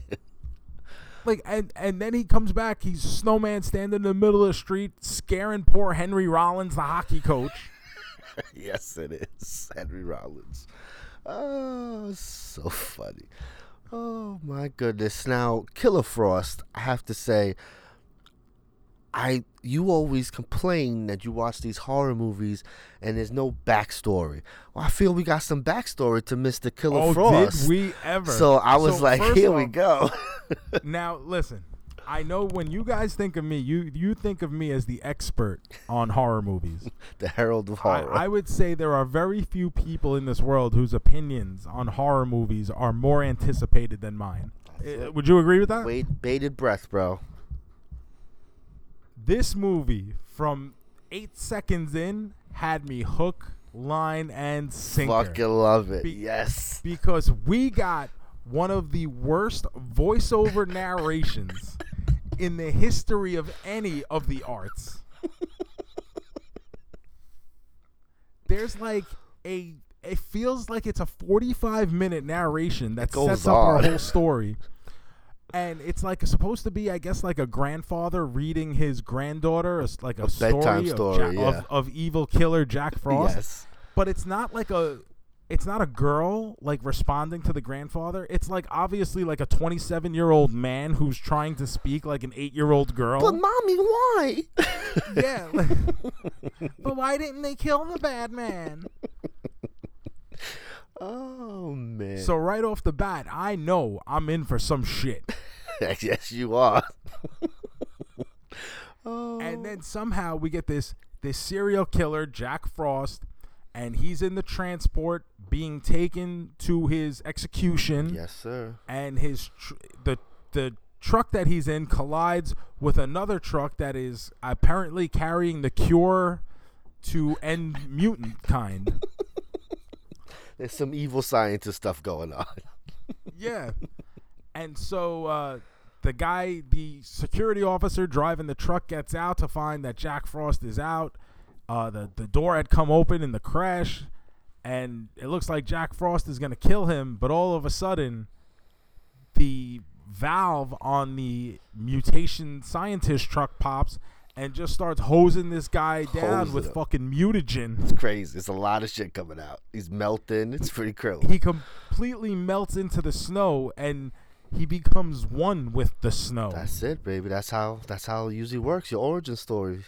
Like and and then he comes back. He's snowman standing in the middle of the street, scaring poor Henry Rollins, the hockey coach. yes, it is Henry Rollins. Oh, so funny. Oh my goodness. Now, Killer Frost, I have to say, I you always complain that you watch these horror movies and there's no backstory. Well, I feel we got some backstory to Mr. Killer oh, Frost. did we ever? So I was So like, here we go. Now listen, I know when you guys think of me, you you think of me as the expert on horror movies. the Herald of I, Horror. I would say there are very few people in this world whose opinions on horror movies are more anticipated than mine. Uh, Would you agree with that? Wait, bated breath, bro. This movie from eight seconds in had me hook, line, and sinker. Fucking love it. Be- yes. because we got one of the worst voiceover narrations in the history of any of the arts. There's like a it feels like it's a 45 minute narration that goes sets up our whole story. And it's like supposed to be, I guess, like a grandfather reading his granddaughter, a like a, bedtime story, of, story, yeah. of, of evil killer Jack Frost Yes. but it's not like a it's not a girl like responding to the grandfather it's like obviously like a 27 year old man who's trying to speak like an 8 year old girl But mommy, why? yeah like, but why didn't they kill the bad man oh man. so right off the bat i know i'm in for some shit yes, you are. oh. and then somehow we get this this serial killer jack frost and he's in the transport being taken to his execution yes, sir. and his tr- the the truck that he's in collides with another truck that is apparently carrying the cure to end mutant kind. There's some evil scientist stuff going on. Yeah. And so uh, the guy, the security officer driving the truck, gets out to find that Jack Frost is out. Uh, the the door had come open in the crash, and it looks like Jack Frost is gonna kill him. But all of a sudden, the valve on the mutation scientist truck pops and just starts hosing this guy down Hose with up. fucking mutagen. It's crazy. It's a lot of shit coming out. He's melting. It's pretty crazy. he completely melts into the snow and he becomes one with the snow That's it, baby. That's how. That's how it usually works. Your origin story.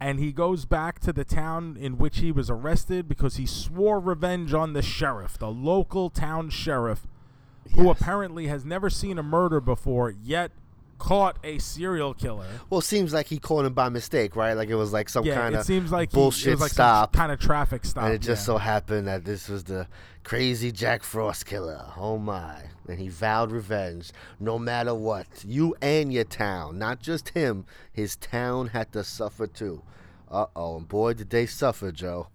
and he goes back to the town in which he was arrested because he swore revenge on the sheriff the local town sheriff who apparently has never seen a murder before yet caught a serial killer Well, it seems like he caught him by mistake, right? Like it was like some yeah kind it of seems like he- bullshit it was like stop. kind of traffic stop and it just yeah. so happened that this was the crazy Jack Frost killer. Oh my. And he vowed revenge no matter what. You and your town, not just him. His town had to suffer too. Uh oh. And boy, did they suffer, Joe.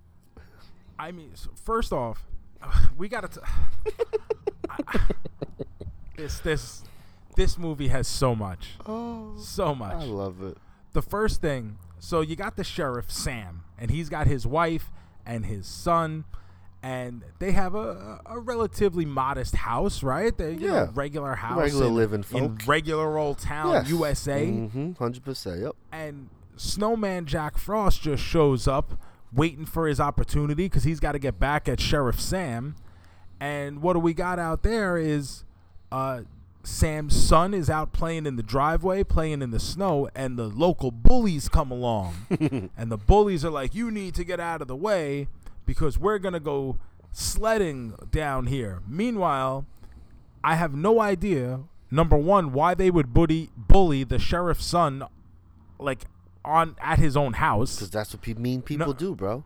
I mean, first off, we got to. this this this movie has so much, Oh, so much. I love it. The first thing, so you got the sheriff Sam, and he's got his wife and his son, and they have a, a relatively modest house, right? They, you know, Yeah. regular house, Regular in, living in regular old town, Yes. USA Mm-hmm. 100%. Yep. and Snowman Jack Frost just shows up waiting for his opportunity because he's got to get back at Sheriff Sam. And what do we got out there is uh, Sam's son is out playing in the driveway, playing in the snow, and the local bullies come along. and the bullies are like, You need to get out of the way because we're going to go sledding down here. Meanwhile, I have no idea, number one, why they would bully, bully the sheriff's son like on at his own house. Because that's what pe- mean people do, bro.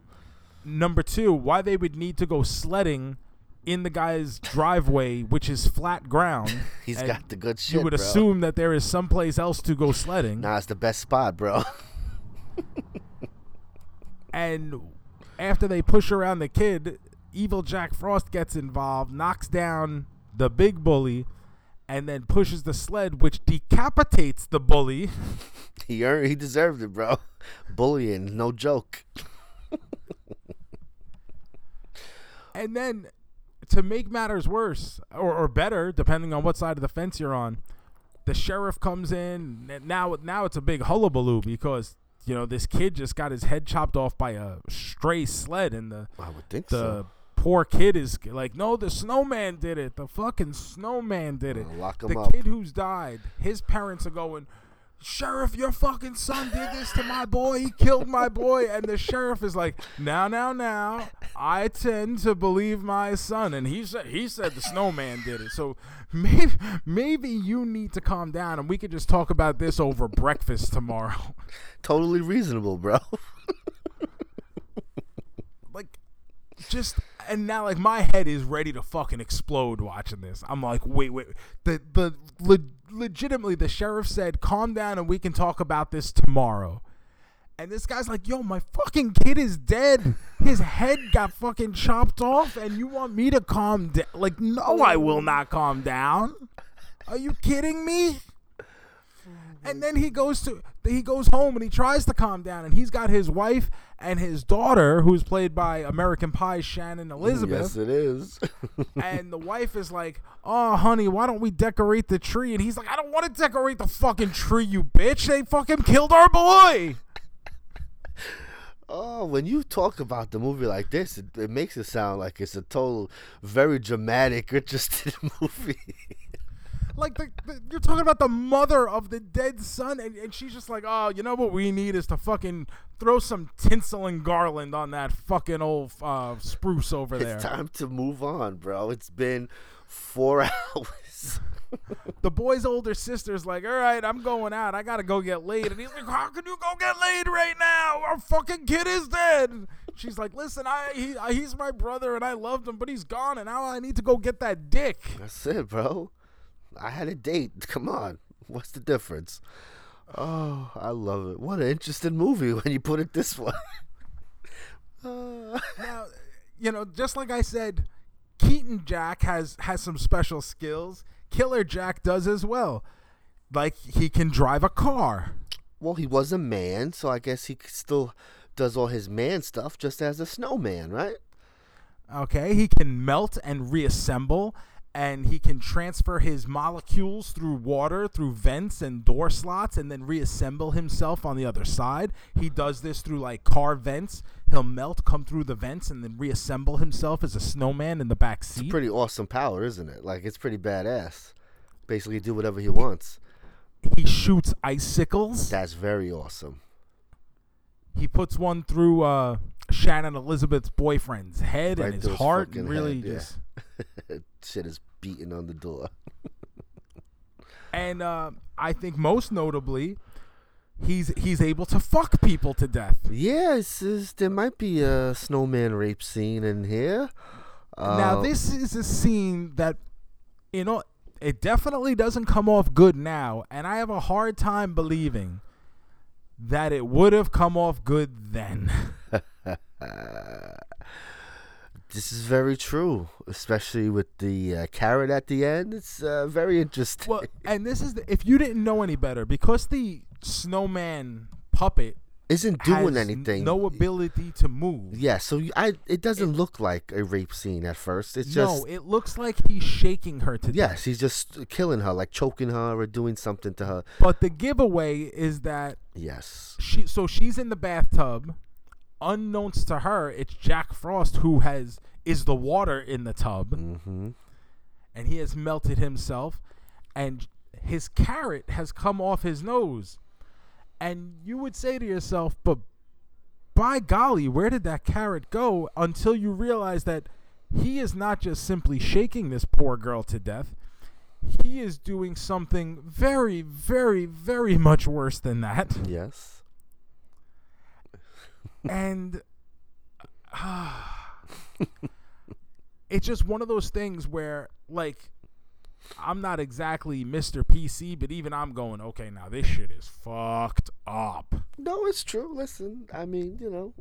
Number two, why they would need to go sledding in the guy's driveway, which is flat ground. He's and got the good shit, You would bro. assume that there is someplace else to go sledding, Nah, it's the best spot, bro. and after they push around the kid, evil Jack Frost gets involved, knocks down the big bully, and then pushes the sled, which decapitates the bully. he earned, he deserved it, bro. Bullying, no joke. And then to make matters worse or, or better, depending on what side of the fence you're on, the sheriff comes in. and Now, now it's a big hullabaloo because you know this kid just got his head chopped off by a stray sled, and the I would think the so. poor kid is like, "No, the snowman did it. The fucking snowman did it." Lock him the up. kid who's died, his parents are going. Sheriff, your fucking son did this to my boy. He killed my boy. And the sheriff is like, now, now, now, I tend to believe my son. And he said he said the snowman did it. So maybe maybe you need to calm down and we could just talk about this over breakfast tomorrow. Totally reasonable, bro. like just and now like my head is ready to fucking explode watching this. I'm like, wait, wait. The the le- legitimately the sheriff said, "Calm down and we can talk about this tomorrow." And this guy's like, "Yo, my fucking kid is dead. His head got fucking chopped off and you want me to calm down?" Like, "No, I will not calm down." Are you kidding me? And then he goes to he goes home and he tries to calm down and he's got his wife and his daughter who's played by American Pie's Shannon Elizabeth yes, it is. and the wife is like, "Oh, honey, why don't we decorate the tree?" And he's like, "I don't want to decorate the fucking tree, you bitch. They fucking killed our boy." oh, when you talk about the movie like this, it, it makes it sound like it's a total, very dramatic, interesting movie. Like the, the, you're talking about the mother of the dead son, and, and she's just like, "Oh, you know what we need is to fucking throw some tinsel and garland on that fucking old uh, spruce over there." it's time to move on, bro. It's been four hours. the boy's older sister's like, "All right, I'm going out. I gotta go get laid." And he's like, "How can you go get laid right now? Our fucking kid is dead." She's like, "Listen, I he I, he's my brother and I loved him, but he's gone, and now I need to go get that dick." That's it, bro. I had a date. Come on. What's the difference? Oh, I love it. What an interesting movie when you put it this way. Uh, Now, you know, just like I said, Keaton Jack has has some special skills. Killer Jack does as well. Like he can drive a car. Well, he was a man, so I guess he still does all his man stuff just as a snowman, right? Okay, he can melt and reassemble, and he can transfer his molecules through water, through vents and door slots, and then reassemble himself on the other side. He does this through like car vents. He'll melt, come through the vents, and then reassemble himself as a snowman in the back seat. It's Pretty awesome power, isn't it? Like it's pretty badass. Basically, do whatever he wants. he shoots icicles. That's very awesome. He puts one through uh, Shannon Elizabeth's boyfriend's head Right and his heart, and really head, yeah. just. Shit is beating on the door. And uh, I think most notably, he's he's able to fuck people to death. Yeah, it's, it's- there might be a snowman rape scene in here. now Uh, this is a scene that, you know, it definitely doesn't come off good now, and I have a hard time believing that it would have come off good then. This is very true, especially with the uh, carrot at the end. It's uh, very interesting. well, and this is the, if you didn't know any better, because the snowman puppet Isn't doing anything. no ability to move. Yeah, so I it doesn't look like a rape scene at first. It's just no, it looks like he's shaking her to death. yes, he's just killing her, like choking her or doing something to her. But the giveaway is that Yes, she so she's in the bathtub. Unknowns to her, it's Jack Frost who has is the water in the tub, mm-hmm. and he has melted himself, and his carrot has come off his nose, and you would say to yourself, "But by golly, where did that carrot go?" Until you realize that he is not just simply shaking this poor girl to death. He is doing something very, very, very much worse than that. yes. And it's just one of those things where like I'm not exactly Mr. PC, but even I'm going, okay, now this shit is fucked up. No, it's true. Listen, I mean, you know,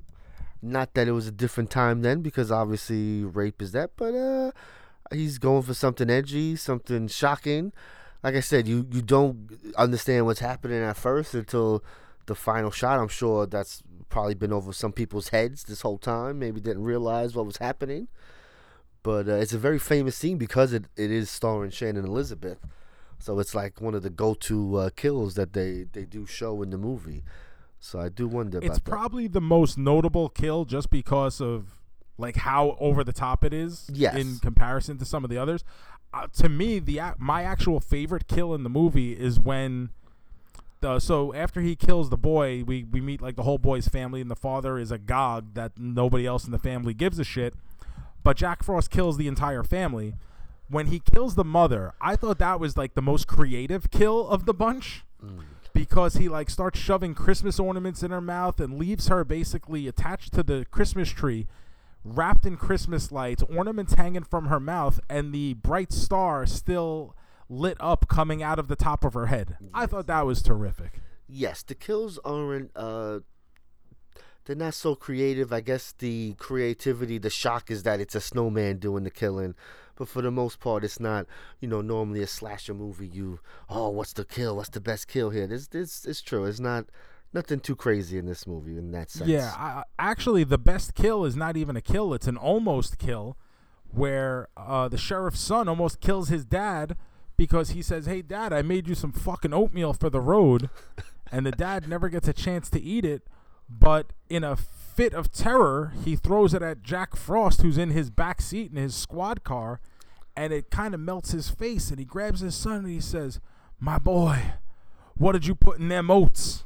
not that it was a different time then, because obviously rape is that, but uh, he's going for something edgy, something shocking. Like I said, you you don't understand what's happening at first until the final shot. I'm sure that's probably been over some people's heads this whole time. Maybe didn't realize what was happening. But uh, it's a very famous scene because it, it is starring Shannon Elizabeth. So it's like one of the go-to uh, kills that they, they do show in the movie. So I do wonder about It's that. probably the most notable kill just because of like how over the top it is Yes. in comparison to some of the others. Uh, to me, the my actual favorite kill in the movie is when the so after he kills the boy, we we meet like the whole boy's family and the father is a gog that nobody else in the family gives a shit. But Jack Frost kills the entire family. When he kills the mother, I thought that was like the most creative kill of the bunch mm. because he like starts shoving Christmas ornaments in her mouth and leaves her basically attached to the Christmas tree, wrapped in Christmas lights, ornaments hanging from her mouth, and the bright star still lit up coming out of the top of her head. I thought that was terrific. Yes, the kills aren't uh they're not so creative. I guess the creativity, the shock is that it's a snowman doing the killing. But for the most part it's not, you know, normally a slasher movie you oh, what's the kill? What's the best kill here? This this it's true. It's not nothing too crazy in this movie in that sense. Yeah, I- actually, the best kill is not even a kill; it's an almost kill, where uh, the sheriff's son almost kills his dad because he says, "Hey, dad, I made you some fucking oatmeal for the road," and the dad never gets a chance to eat it. But in a fit of terror, he throws it at Jack Frost, who's in his back seat in his squad car, and it kind of melts his face. And he grabs his son and he says, "My boy, what did you put in them oats?"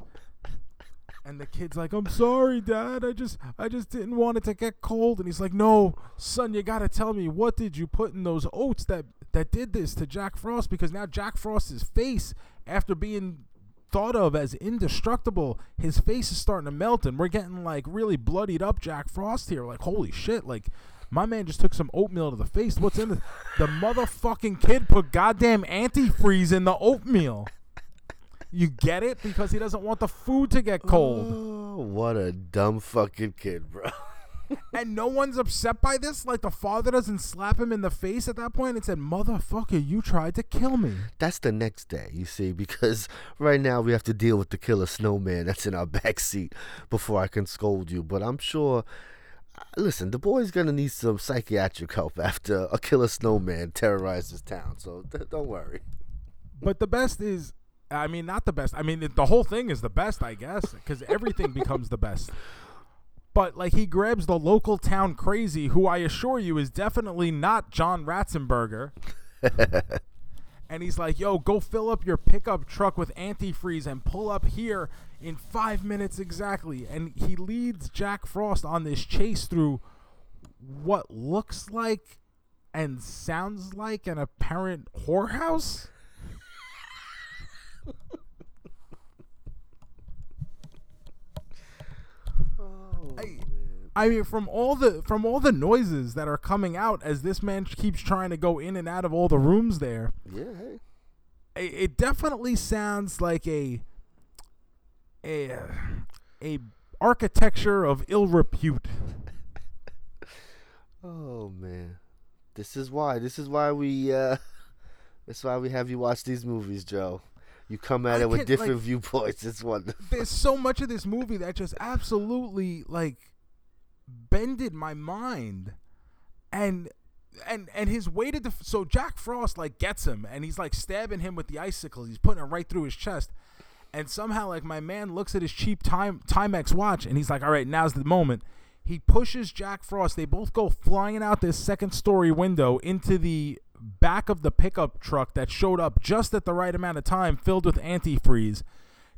And the kid's like, "I'm sorry, Dad. I just, I just didn't want it to get cold." And he's like, "No, son, you gotta tell me what did you put in those oats that that did this to Jack Frost? Because now Jack Frost's face, after being thought of as indestructible, his face is starting to melt, and we're getting like really bloodied up Jack Frost here. Like, holy shit! Like, my man just took some oatmeal to the face. What's in it? The motherfucking kid put goddamn antifreeze in the oatmeal." You get it because he doesn't want the food to get cold. Oh, what a dumb fucking kid, bro. And no one's upset by this. Like the father doesn't slap him in the face at that point and said, "Motherfucker, you tried to kill me." That's the next day, you see, because right now we have to deal with the killer snowman that's in our back seat before I can scold you. But I'm sure, uh, listen, the boy's gonna need some psychiatric help after a killer snowman terrorizes town. So d- don't worry. But the best is, I mean, not the best. I mean, the whole thing is the best, I guess, because everything becomes the best. But like he grabs the local town crazy, who I assure you is definitely not John Ratzenberger. and he's like, "Yo, go fill up your pickup truck with antifreeze and pull up here in five minutes exactly." And he leads Jack Frost on this chase through what looks like and sounds like an apparent whorehouse. I, I mean, from all the from all the noises that are coming out as this man keeps trying to go in and out of all the rooms there, Yeah, hey. it, it definitely sounds like a a a architecture of ill repute. Oh man, this is why. This is why we. uh this is why we have you watch these movies, Joe. You come at I it with different like- viewpoints. It's wonderful. There's so much of this movie that just absolutely like bended my mind, and and and his way to def- so Jack Frost like gets him and he's like stabbing him with the icicle. He's putting it right through his chest. And somehow, like my man looks at his cheap time Timex watch, and he's like, "All right, now's the moment." He pushes Jack Frost. They both go flying out this second story window into the back of the pickup truck that showed up just at the right amount of time, filled with antifreeze.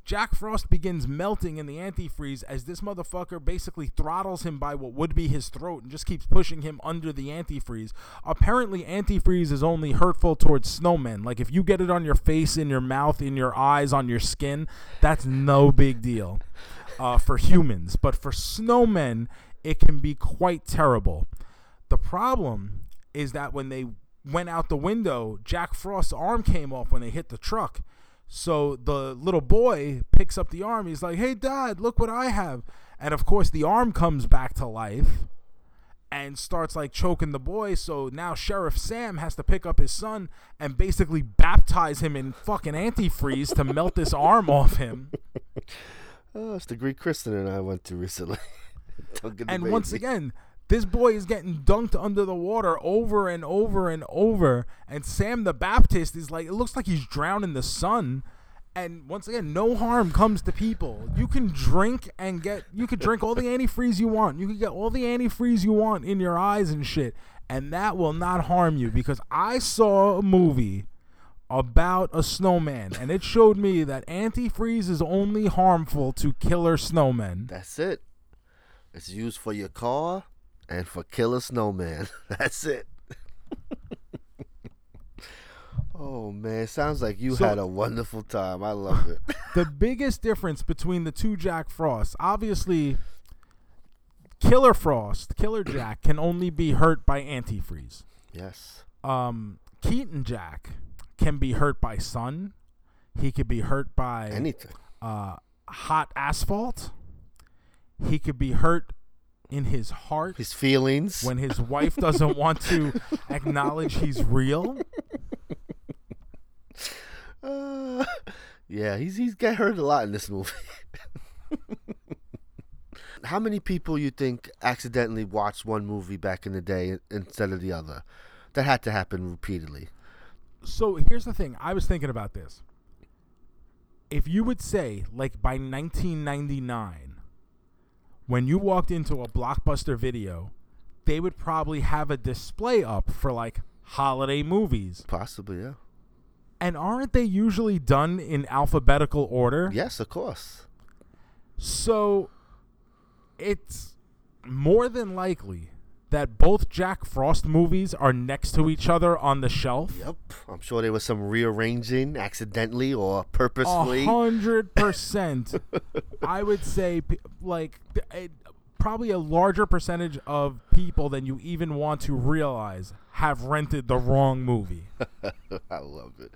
Jack Frost begins melting in the antifreeze as this motherfucker basically throttles him by what would be his throat and just keeps pushing him under the antifreeze. Apparently, antifreeze is only hurtful towards snowmen. Like if you get it on your face, in your mouth, in your eyes, on your skin, that's no big deal uh, for humans. But for snowmen, it can be quite terrible. The problem is that when they went out the window, Jack Frost's arm came off when they hit the truck. So the little boy picks up the arm. He's like, "Hey, Dad, look what I have!" And of course, the arm comes back to life and starts like choking the boy. So now Sheriff Sam has to pick up his son and basically baptize him in fucking antifreeze to melt this arm off him. Oh, it's the Greek christening I went to recently. And once again, this boy is getting dunked under the water over and over and over. And Sam the Baptist is like, it looks like he's drowning the son. And once again, no harm comes to people. You can drink and get, you could drink all the antifreeze you want. You can get all the antifreeze you want in your eyes and shit. And that will not harm you because I saw a movie about a snowman and it showed me that antifreeze is only harmful to killer snowmen. That's it. It's used for your car and for killer snowman. That's it. oh man, sounds like you So- had a wonderful time. I love it. the biggest difference between the two Jack Frosts, obviously, Killer Frost, Killer Jack can only be hurt by antifreeze. yes. Um, Keaton Jack can be hurt by sun. He could be hurt by Anything. uh, hot asphalt. He could be hurt in his heart His feelings. when his wife doesn't want to acknowledge he's real. Uh, yeah, he's he's got hurt a lot in this movie. How many people you think accidentally watched one movie back in the day instead of the other? That had to happen repeatedly. So here's the thing. I was thinking about this. If you would say, like by 1999, when you walked into a blockbuster video, they would probably have a display up for like holiday movies. Possibly, yeah. And aren't they usually done in alphabetical order? Yes, of course. So it's more than likely that both Jack Frost movies are next to each other on the shelf. Yep. I'm sure there was some rearranging accidentally or purposefully. hundred percent. I would say, like, it, probably a larger percentage of people than you even want to realize have rented the wrong movie. I love it.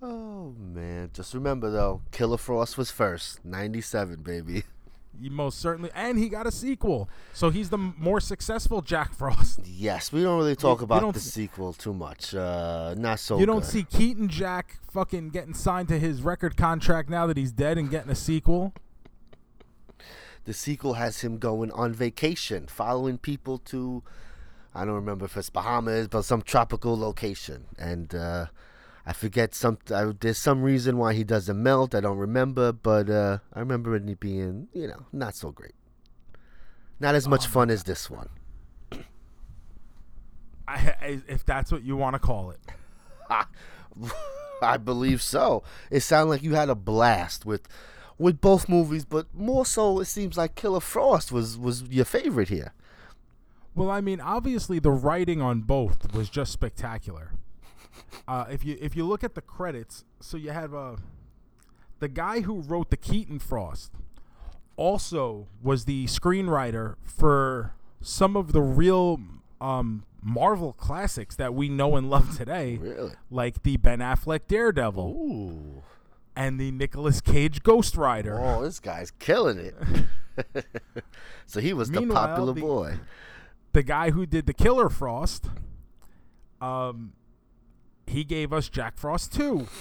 Oh man. Just remember though, Killer Frost was first. 97, baby. He most certainly, and he got a sequel, so he's the more successful Jack Frost. Yes, we don't really talk you about don't the s- sequel too much. Uh, not so. you don't good. see Keaton Jack fucking getting signed to his record contract now that he's dead and getting a sequel. the sequel has him going on vacation, following people to, I don't remember if it's Bahamas, but some tropical location. And uh, I forget some. Uh, there's some reason why he doesn't melt. I don't remember, but uh, I remember it being, you know, not so great. Not as much fun as this one. I, I- if that's what you want to call it. I believe so. It sounded like you had a blast with with both movies, but more so, it seems like Killer Frost was was your favorite here. Well, I mean, obviously the writing on both was just spectacular. Uh, if you if you look at the credits, so you have uh, the guy who wrote the Keaton Frost also was the screenwriter for some of the real um, Marvel classics that we know and love today, Really? like the Ben Affleck Daredevil Ooh. and the Nicolas Cage Ghost Rider. Oh, this guy's killing it. so he was the popular the- boy. the guy who did the Killer Frost, um, he gave us Jack Frost 2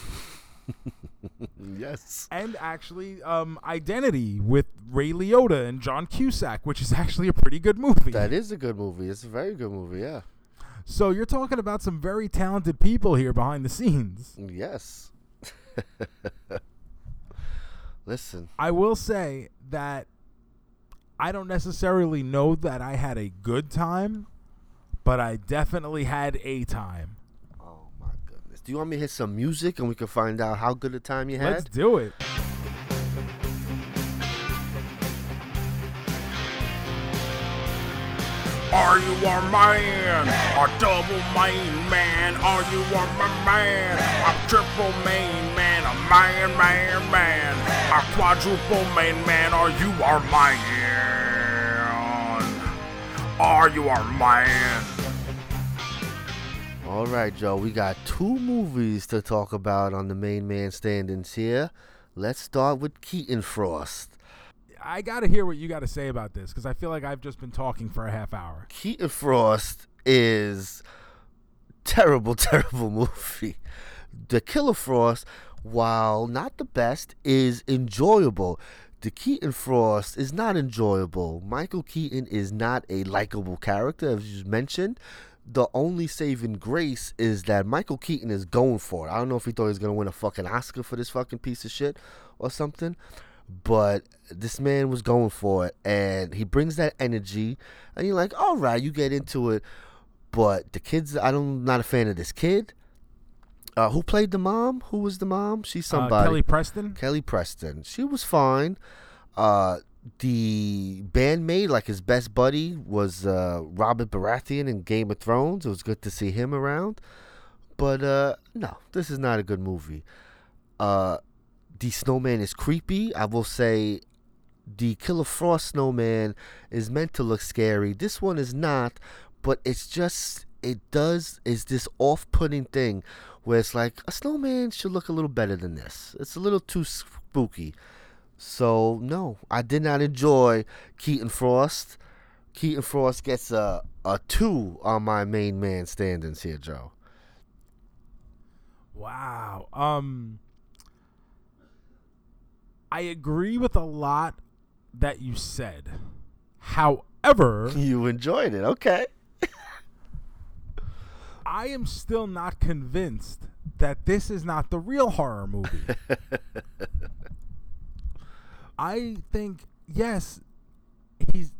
Yes. and actually um, Identity with Ray Liotta and John Cusack, which is actually a pretty good movie. That is a good movie. It's a very good movie, yeah. so you're talking about some very talented people here behind the scenes. Yes. Listen, I will say that I don't necessarily know that I had a good time, but I definitely had a time. My goodness. Do you want me to hit some music and we can find out how good a time you had? Let's do it. Are you a man? A double main man? Are you a man? A triple main man? A man, man, man? A quadruple main man? Are you our man? Are you our man? All right, Joe. We got two movies to talk about on the main man standings here. Let's start with Keaton Frost. I got to hear what you got to say about this because I feel like I've just been talking for a half hour. Keaton Frost is terrible, terrible movie. The Killer Frost, while not the best, is enjoyable. The Keaton Frost is not enjoyable. Michael Keaton is not a likable character, as you mentioned. The only saving grace is that Michael Keaton is going for it. I don't know if he thought he was gonna win a fucking Oscar for this fucking piece of shit or something, but this man was going for it, and he brings that energy, and you're like, all right, you get into it. But the kids, I don't, not a fan of this kid. Uh, who played the mom? Who was the mom? She's Uh, somebody. Kelly Preston. Kelly Preston. She was fine. Uh, the bandmate, like his best buddy, was uh, Robert Baratheon in Game of Thrones. It was good to see him around. But uh, no, this is not a good movie. Uh, the snowman is creepy. I will say the Killer Frost snowman is meant to look scary. This one is not, but it's just it does is this off-putting thing where it's like a snowman should look a little better than this. It's a little too spooky. So no, I did not enjoy Keaton Frost. Keaton Frost gets a a two on my main man standings here, Joe. Wow. Um I agree with a lot that you said. However, You enjoyed it, okay? I am still not convinced that this is not the real horror movie. I think yes, he's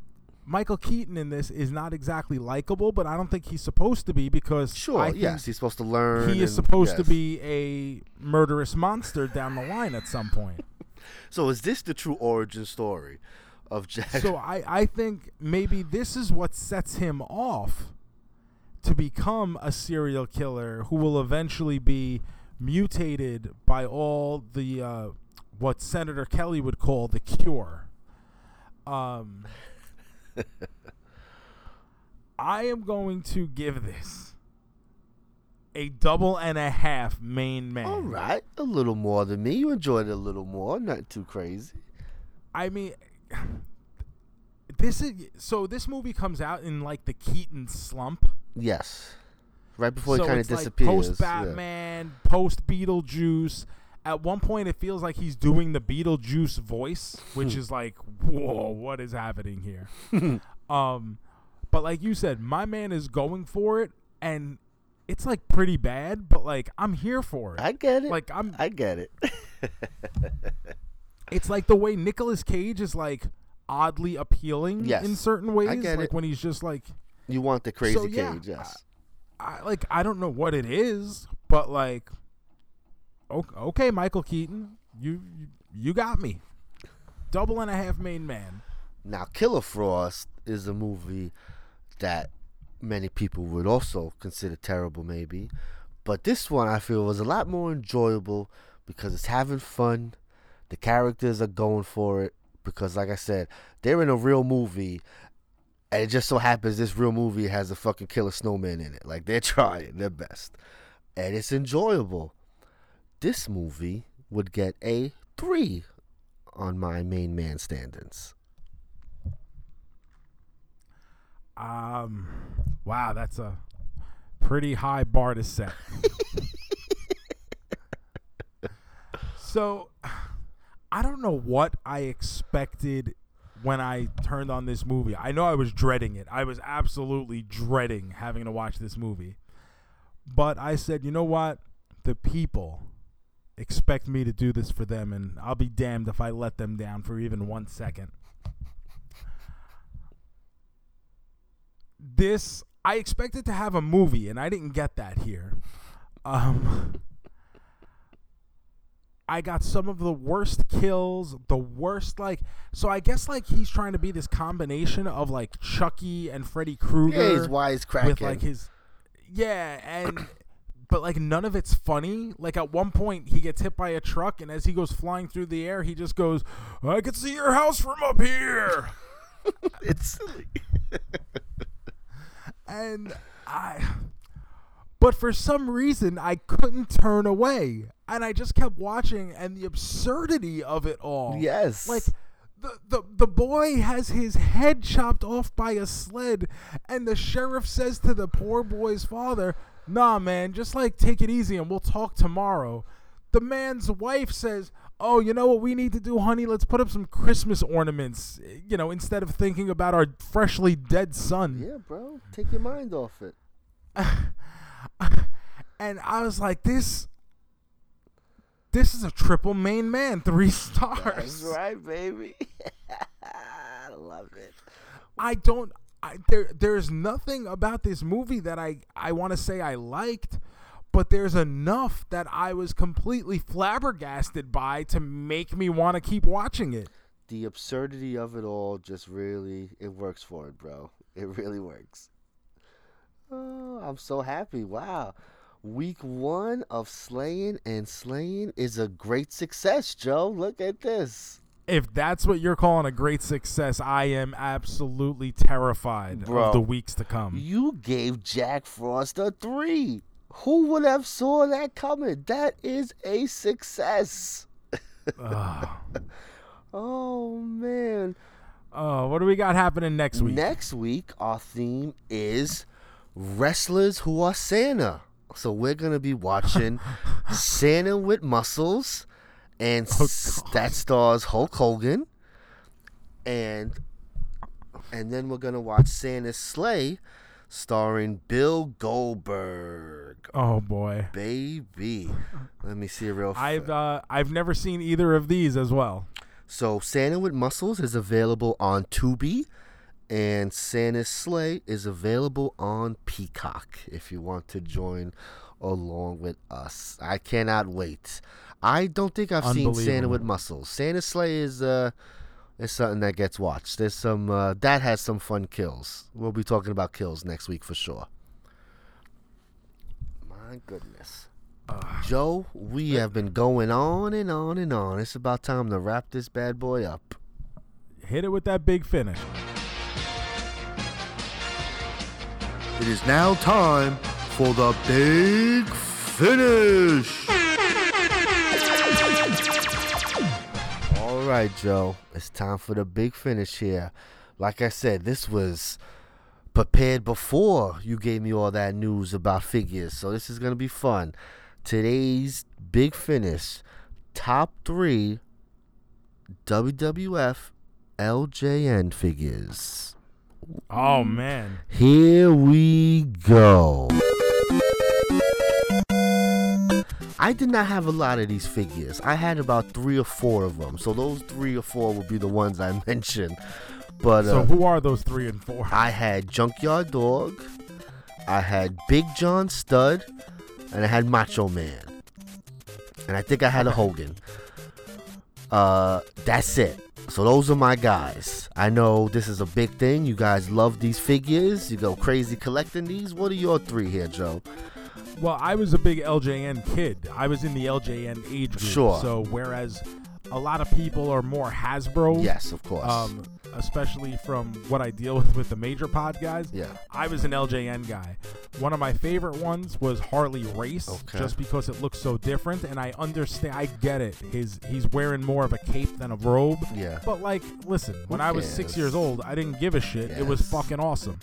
Michael Keaton in this is not exactly likable, but I don't think he's supposed to be because Sure, I yes, he's supposed to learn. he is and- supposed to be a murderous monster down the line at some point. So is this the true origin story of Jack? so I, I think maybe this is what sets him off to become a serial killer who will eventually be mutated by all the uh, what Senator Kelly would call the cure. Um, I am going to give this a double and a half main man. All right, a little more than me. You enjoyed it a little more, not too crazy. I mean, this is so this movie comes out in like the Keaton slump. Yes. Right before so he kind of it's like disappears. post Batman, post Beetlejuice. At one point, it feels like he's doing the Beetlejuice voice, which is like, whoa, what is happening here? um, but like you said, my man is going for it, and it's like pretty bad, but like I'm here for it. I get it. like I'm, I get it. it's like the way Nicolas Cage is like oddly appealing Yes, in certain ways. I get like it. when he's just like, you want the crazy So, yeah, cage, yes. I like I don't know what it is, but like, okay, Michael Keaton, you you, got me. Double and a half main man. Now, Killer Frost is a movie that many people would also consider terrible, maybe. But this one I feel was a lot more enjoyable because it's having fun. The characters are going for it because, like I said, they're in a real movie. And it just so happens this real movie has a fucking killer snowman in it. Like, they're trying their best. And it's enjoyable. This movie would get a 3 on my main man standings. Um, wow, that's a pretty high bar to set. so, I don't know what I expected when I turned on this movie. I know I was dreading it. I was absolutely dreading having to watch this movie. But I said, you know what? The people expect me to do this for them, and I'll be damned if I let them down for even one second. this I expected to have a movie and I didn't get that here. Um I got some of the worst kills, the worst like so I guess like he's trying to be this combination of like Chucky and Freddy Krueger Yeah, he's wisecracking. with like his yeah and but like none of it's funny like at one point he gets hit by a truck and as he goes flying through the air he just goes i can see your house from up here it's silly. and i but for some reason i couldn't turn away and i just kept watching and the absurdity of it all Yes. like the, the the boy has his head chopped off by a sled and the sheriff says to the poor boy's father nah man just like take it easy and we'll talk tomorrow the man's wife says oh you know what we need to do honey let's put up some christmas ornaments you know instead of thinking about our freshly dead son Yeah, bro. Take your mind off it. and i was like this this is a triple main man three stars That's right, baby. I love it. I don't. I, there, there's nothing about this movie that I, I want to say I liked, but there's enough that I was completely flabbergasted by to make me want to keep watching it. The absurdity of it all just really it works for it, bro. It really works. Oh, I'm so happy. Wow. Week one of sleighing and slaying is a great success, Joe. Look at this. If that's what you're calling a great success, I am absolutely terrified Bro. of the weeks to come. You gave Jack Frost a three. Who would have saw that coming? That is a success. Ugh. Oh man. Oh, what do we got happening next week? Next week, our theme is wrestlers who are Santa. So we're gonna be watching Santa with muscles, and Oh, that stars Hulk Hogan, and and then we're gonna watch Santa's Sleigh, starring Bill Goldberg. oh boy, Baby, let me see a real. I've uh, I've never seen either of these as well. So Santa with Muscles is available on Tubi, and Santa's Sleigh is available on Peacock if you want to join along with us. I cannot wait. I don't think I've seen Santa with Muscles. Santa's Sleigh is uh is something that gets watched. There's some uh, that has some fun kills. We'll be talking about kills next week for sure. My goodness. Joe, we have been going on and on and on. It's about time to wrap this bad boy up. Hit it with that big finish. It is now time for the big finish. Right, Joe. It's time for the big finish here. Like I said, this was prepared before you gave me all that news about figures, so this is gonna be fun. Today's big finish: top three WWF LJN figures. Oh man. Here we go. I did not have a lot of these figures. I had about three or four of them. So those three or four would be the ones I mentioned. But So uh, who are those three and four? I had Junkyard Dog, I had Big John Studd, and I had Macho Man. And I think I had a Hogan. Uh, that's it. So those are my guys. I know this is a big thing. You guys love these figures. You go crazy collecting these. What are your three here, Joe? Well, I was a big LJN kid. I was in the LJN age group. Sure. So whereas a lot of people are more Hasbro. Yes, of course. Um, especially from what I deal with with the major pod guys. Yeah. I was an LJN guy. One of my favorite ones was Harley Race, Okay. just because it looks so different, and I understand. I get it. His he's wearing more of a cape than a robe. Yeah. But like, listen, when I was six years old, I didn't give a shit. It was fucking awesome.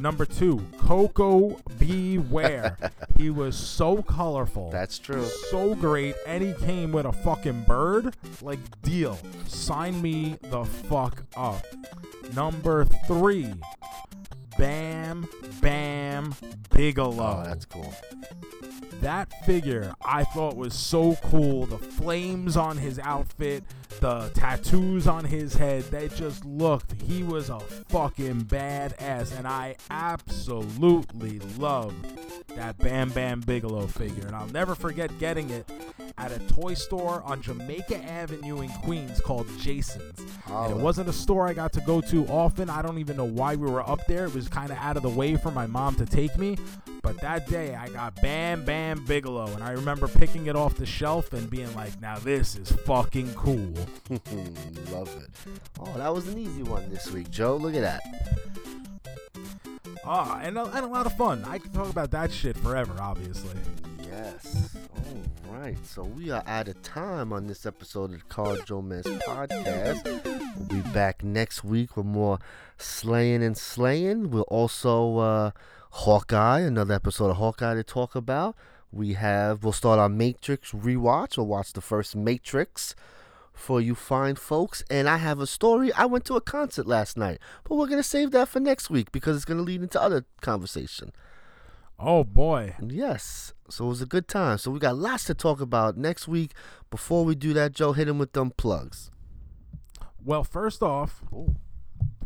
Number two, Coco Beware. he was so colorful. That's true. So great, and he came with a fucking bird. Like, deal. Sign me the fuck up. Number three, Bam Bam Bigelow Oh, that's cool. that figure I thought was so cool. The flames on his outfit, the tattoos on his head, they just looked. He was a fucking badass, and I absolutely love that Bam Bam Bigelow figure. And I'll never forget getting it at a toy store on Jamaica Avenue in Queens called Jason's. And it wasn't a store I got to go to often. I don't even know why we were up there. It was kind of out of the way for my mom to take me. But that day I got Bam Bam Bigelow, and I remember picking it off the shelf and being like, now this is fucking cool. Love it. Oh, that was an easy one this week, Joe. Look at that. Ah, and a, and a lot of fun. I can talk about that shit forever, obviously. Yes. All right. So we are out of time on this episode of the CarJoeMeZ podcast. We'll be back next week with more sleighing and slaying. We'll also uh, Hawkeye, another episode of Hawkeye to talk about. We have we'll start our Matrix rewatch. We'll watch the first Matrix for you fine folks. And I have a story. I went to a concert last night, but we're gonna save that for next week because it's gonna lead into other conversation. Oh boy. Yes. So it was a good time. So we got lots to talk about next week. Before we do that, Joe, hit him with them plugs. Well, first off,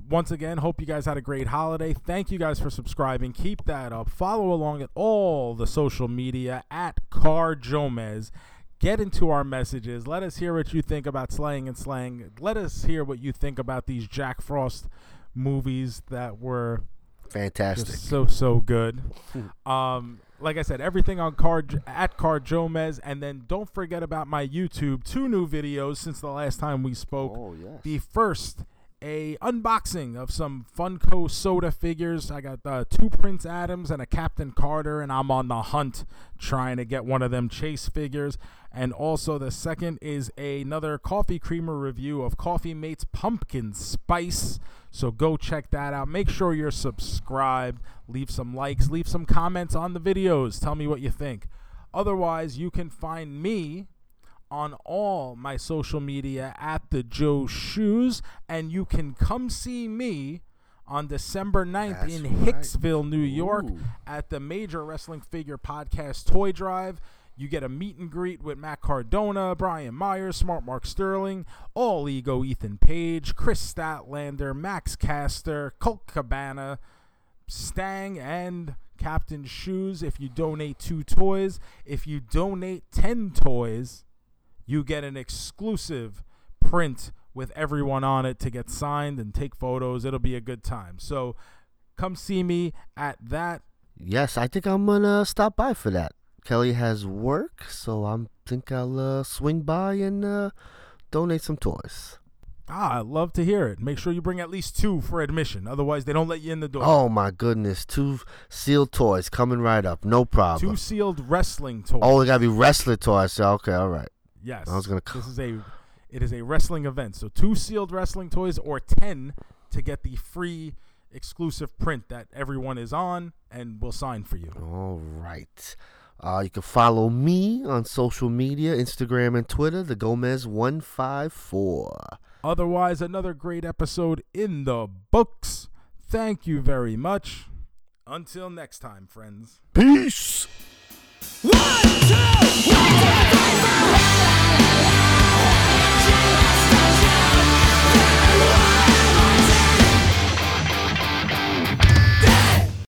once again, hope you guys had a great holiday. Thank you guys for subscribing. Keep that up. Follow along at all the social media at CarJoeMeZ. Get into our messages. Let us hear what you think about sleighing and slaying. Let us hear what you think about these Jack Frost movies that were Fantastic. just so so good. Um, like I said, everything on card at CarJoeMeZ, and then don't forget about my YouTube. Two new videos since the last time we spoke. Oh, yes. The first, a unboxing of some Funko soda figures. I got uh, two Prince Adams and a Captain Carter, and I'm on the hunt trying to get one of them Chase figures. And also the second is another coffee creamer review of Coffee Mates Pumpkin Spice. So go check that out. Make sure you're subscribed. Leave some likes. Leave some comments on the videos. Tell me what you think. Otherwise, you can find me on all my social media at the Joe Shoes, and you can come see me on December 9th That's in right. Hicksville, New York, Ooh. at the Major Wrestling Figure Podcast Toy Drive. You get a meet and greet with Matt Cardona, Brian Myers, Smart Mark Sterling, All Ego Ethan Page, Kris Statlander, Max Caster, Colt Cabana, Stang, and Captain Shoes. If you donate two toys, if you donate 10 toys, you get an exclusive print with everyone on it to get signed and take photos. It'll be a good time. So come see me at that. Yes, I think I'm gonna stop by for that. Kelly has work, so I think I'll uh, swing by and uh, donate some toys. Ah, I'd love to hear it. Make sure you bring at least two for admission. Otherwise, they don't let you in the door. Oh my goodness, two sealed toys coming right up, no problem. Two sealed wrestling toys. oh, it gotta be wrestler toys. So, okay, all right. yes. I was gonna This is a It is a wrestling event. So two sealed wrestling toys or 10 to get the free exclusive print that everyone is on and will sign for you. All right. Uh, you can follow me on social media, Instagram and Twitter, the Gomez154. Otherwise, another great episode in the books. Thank you very much. Until next time, friends. Peace. One, two.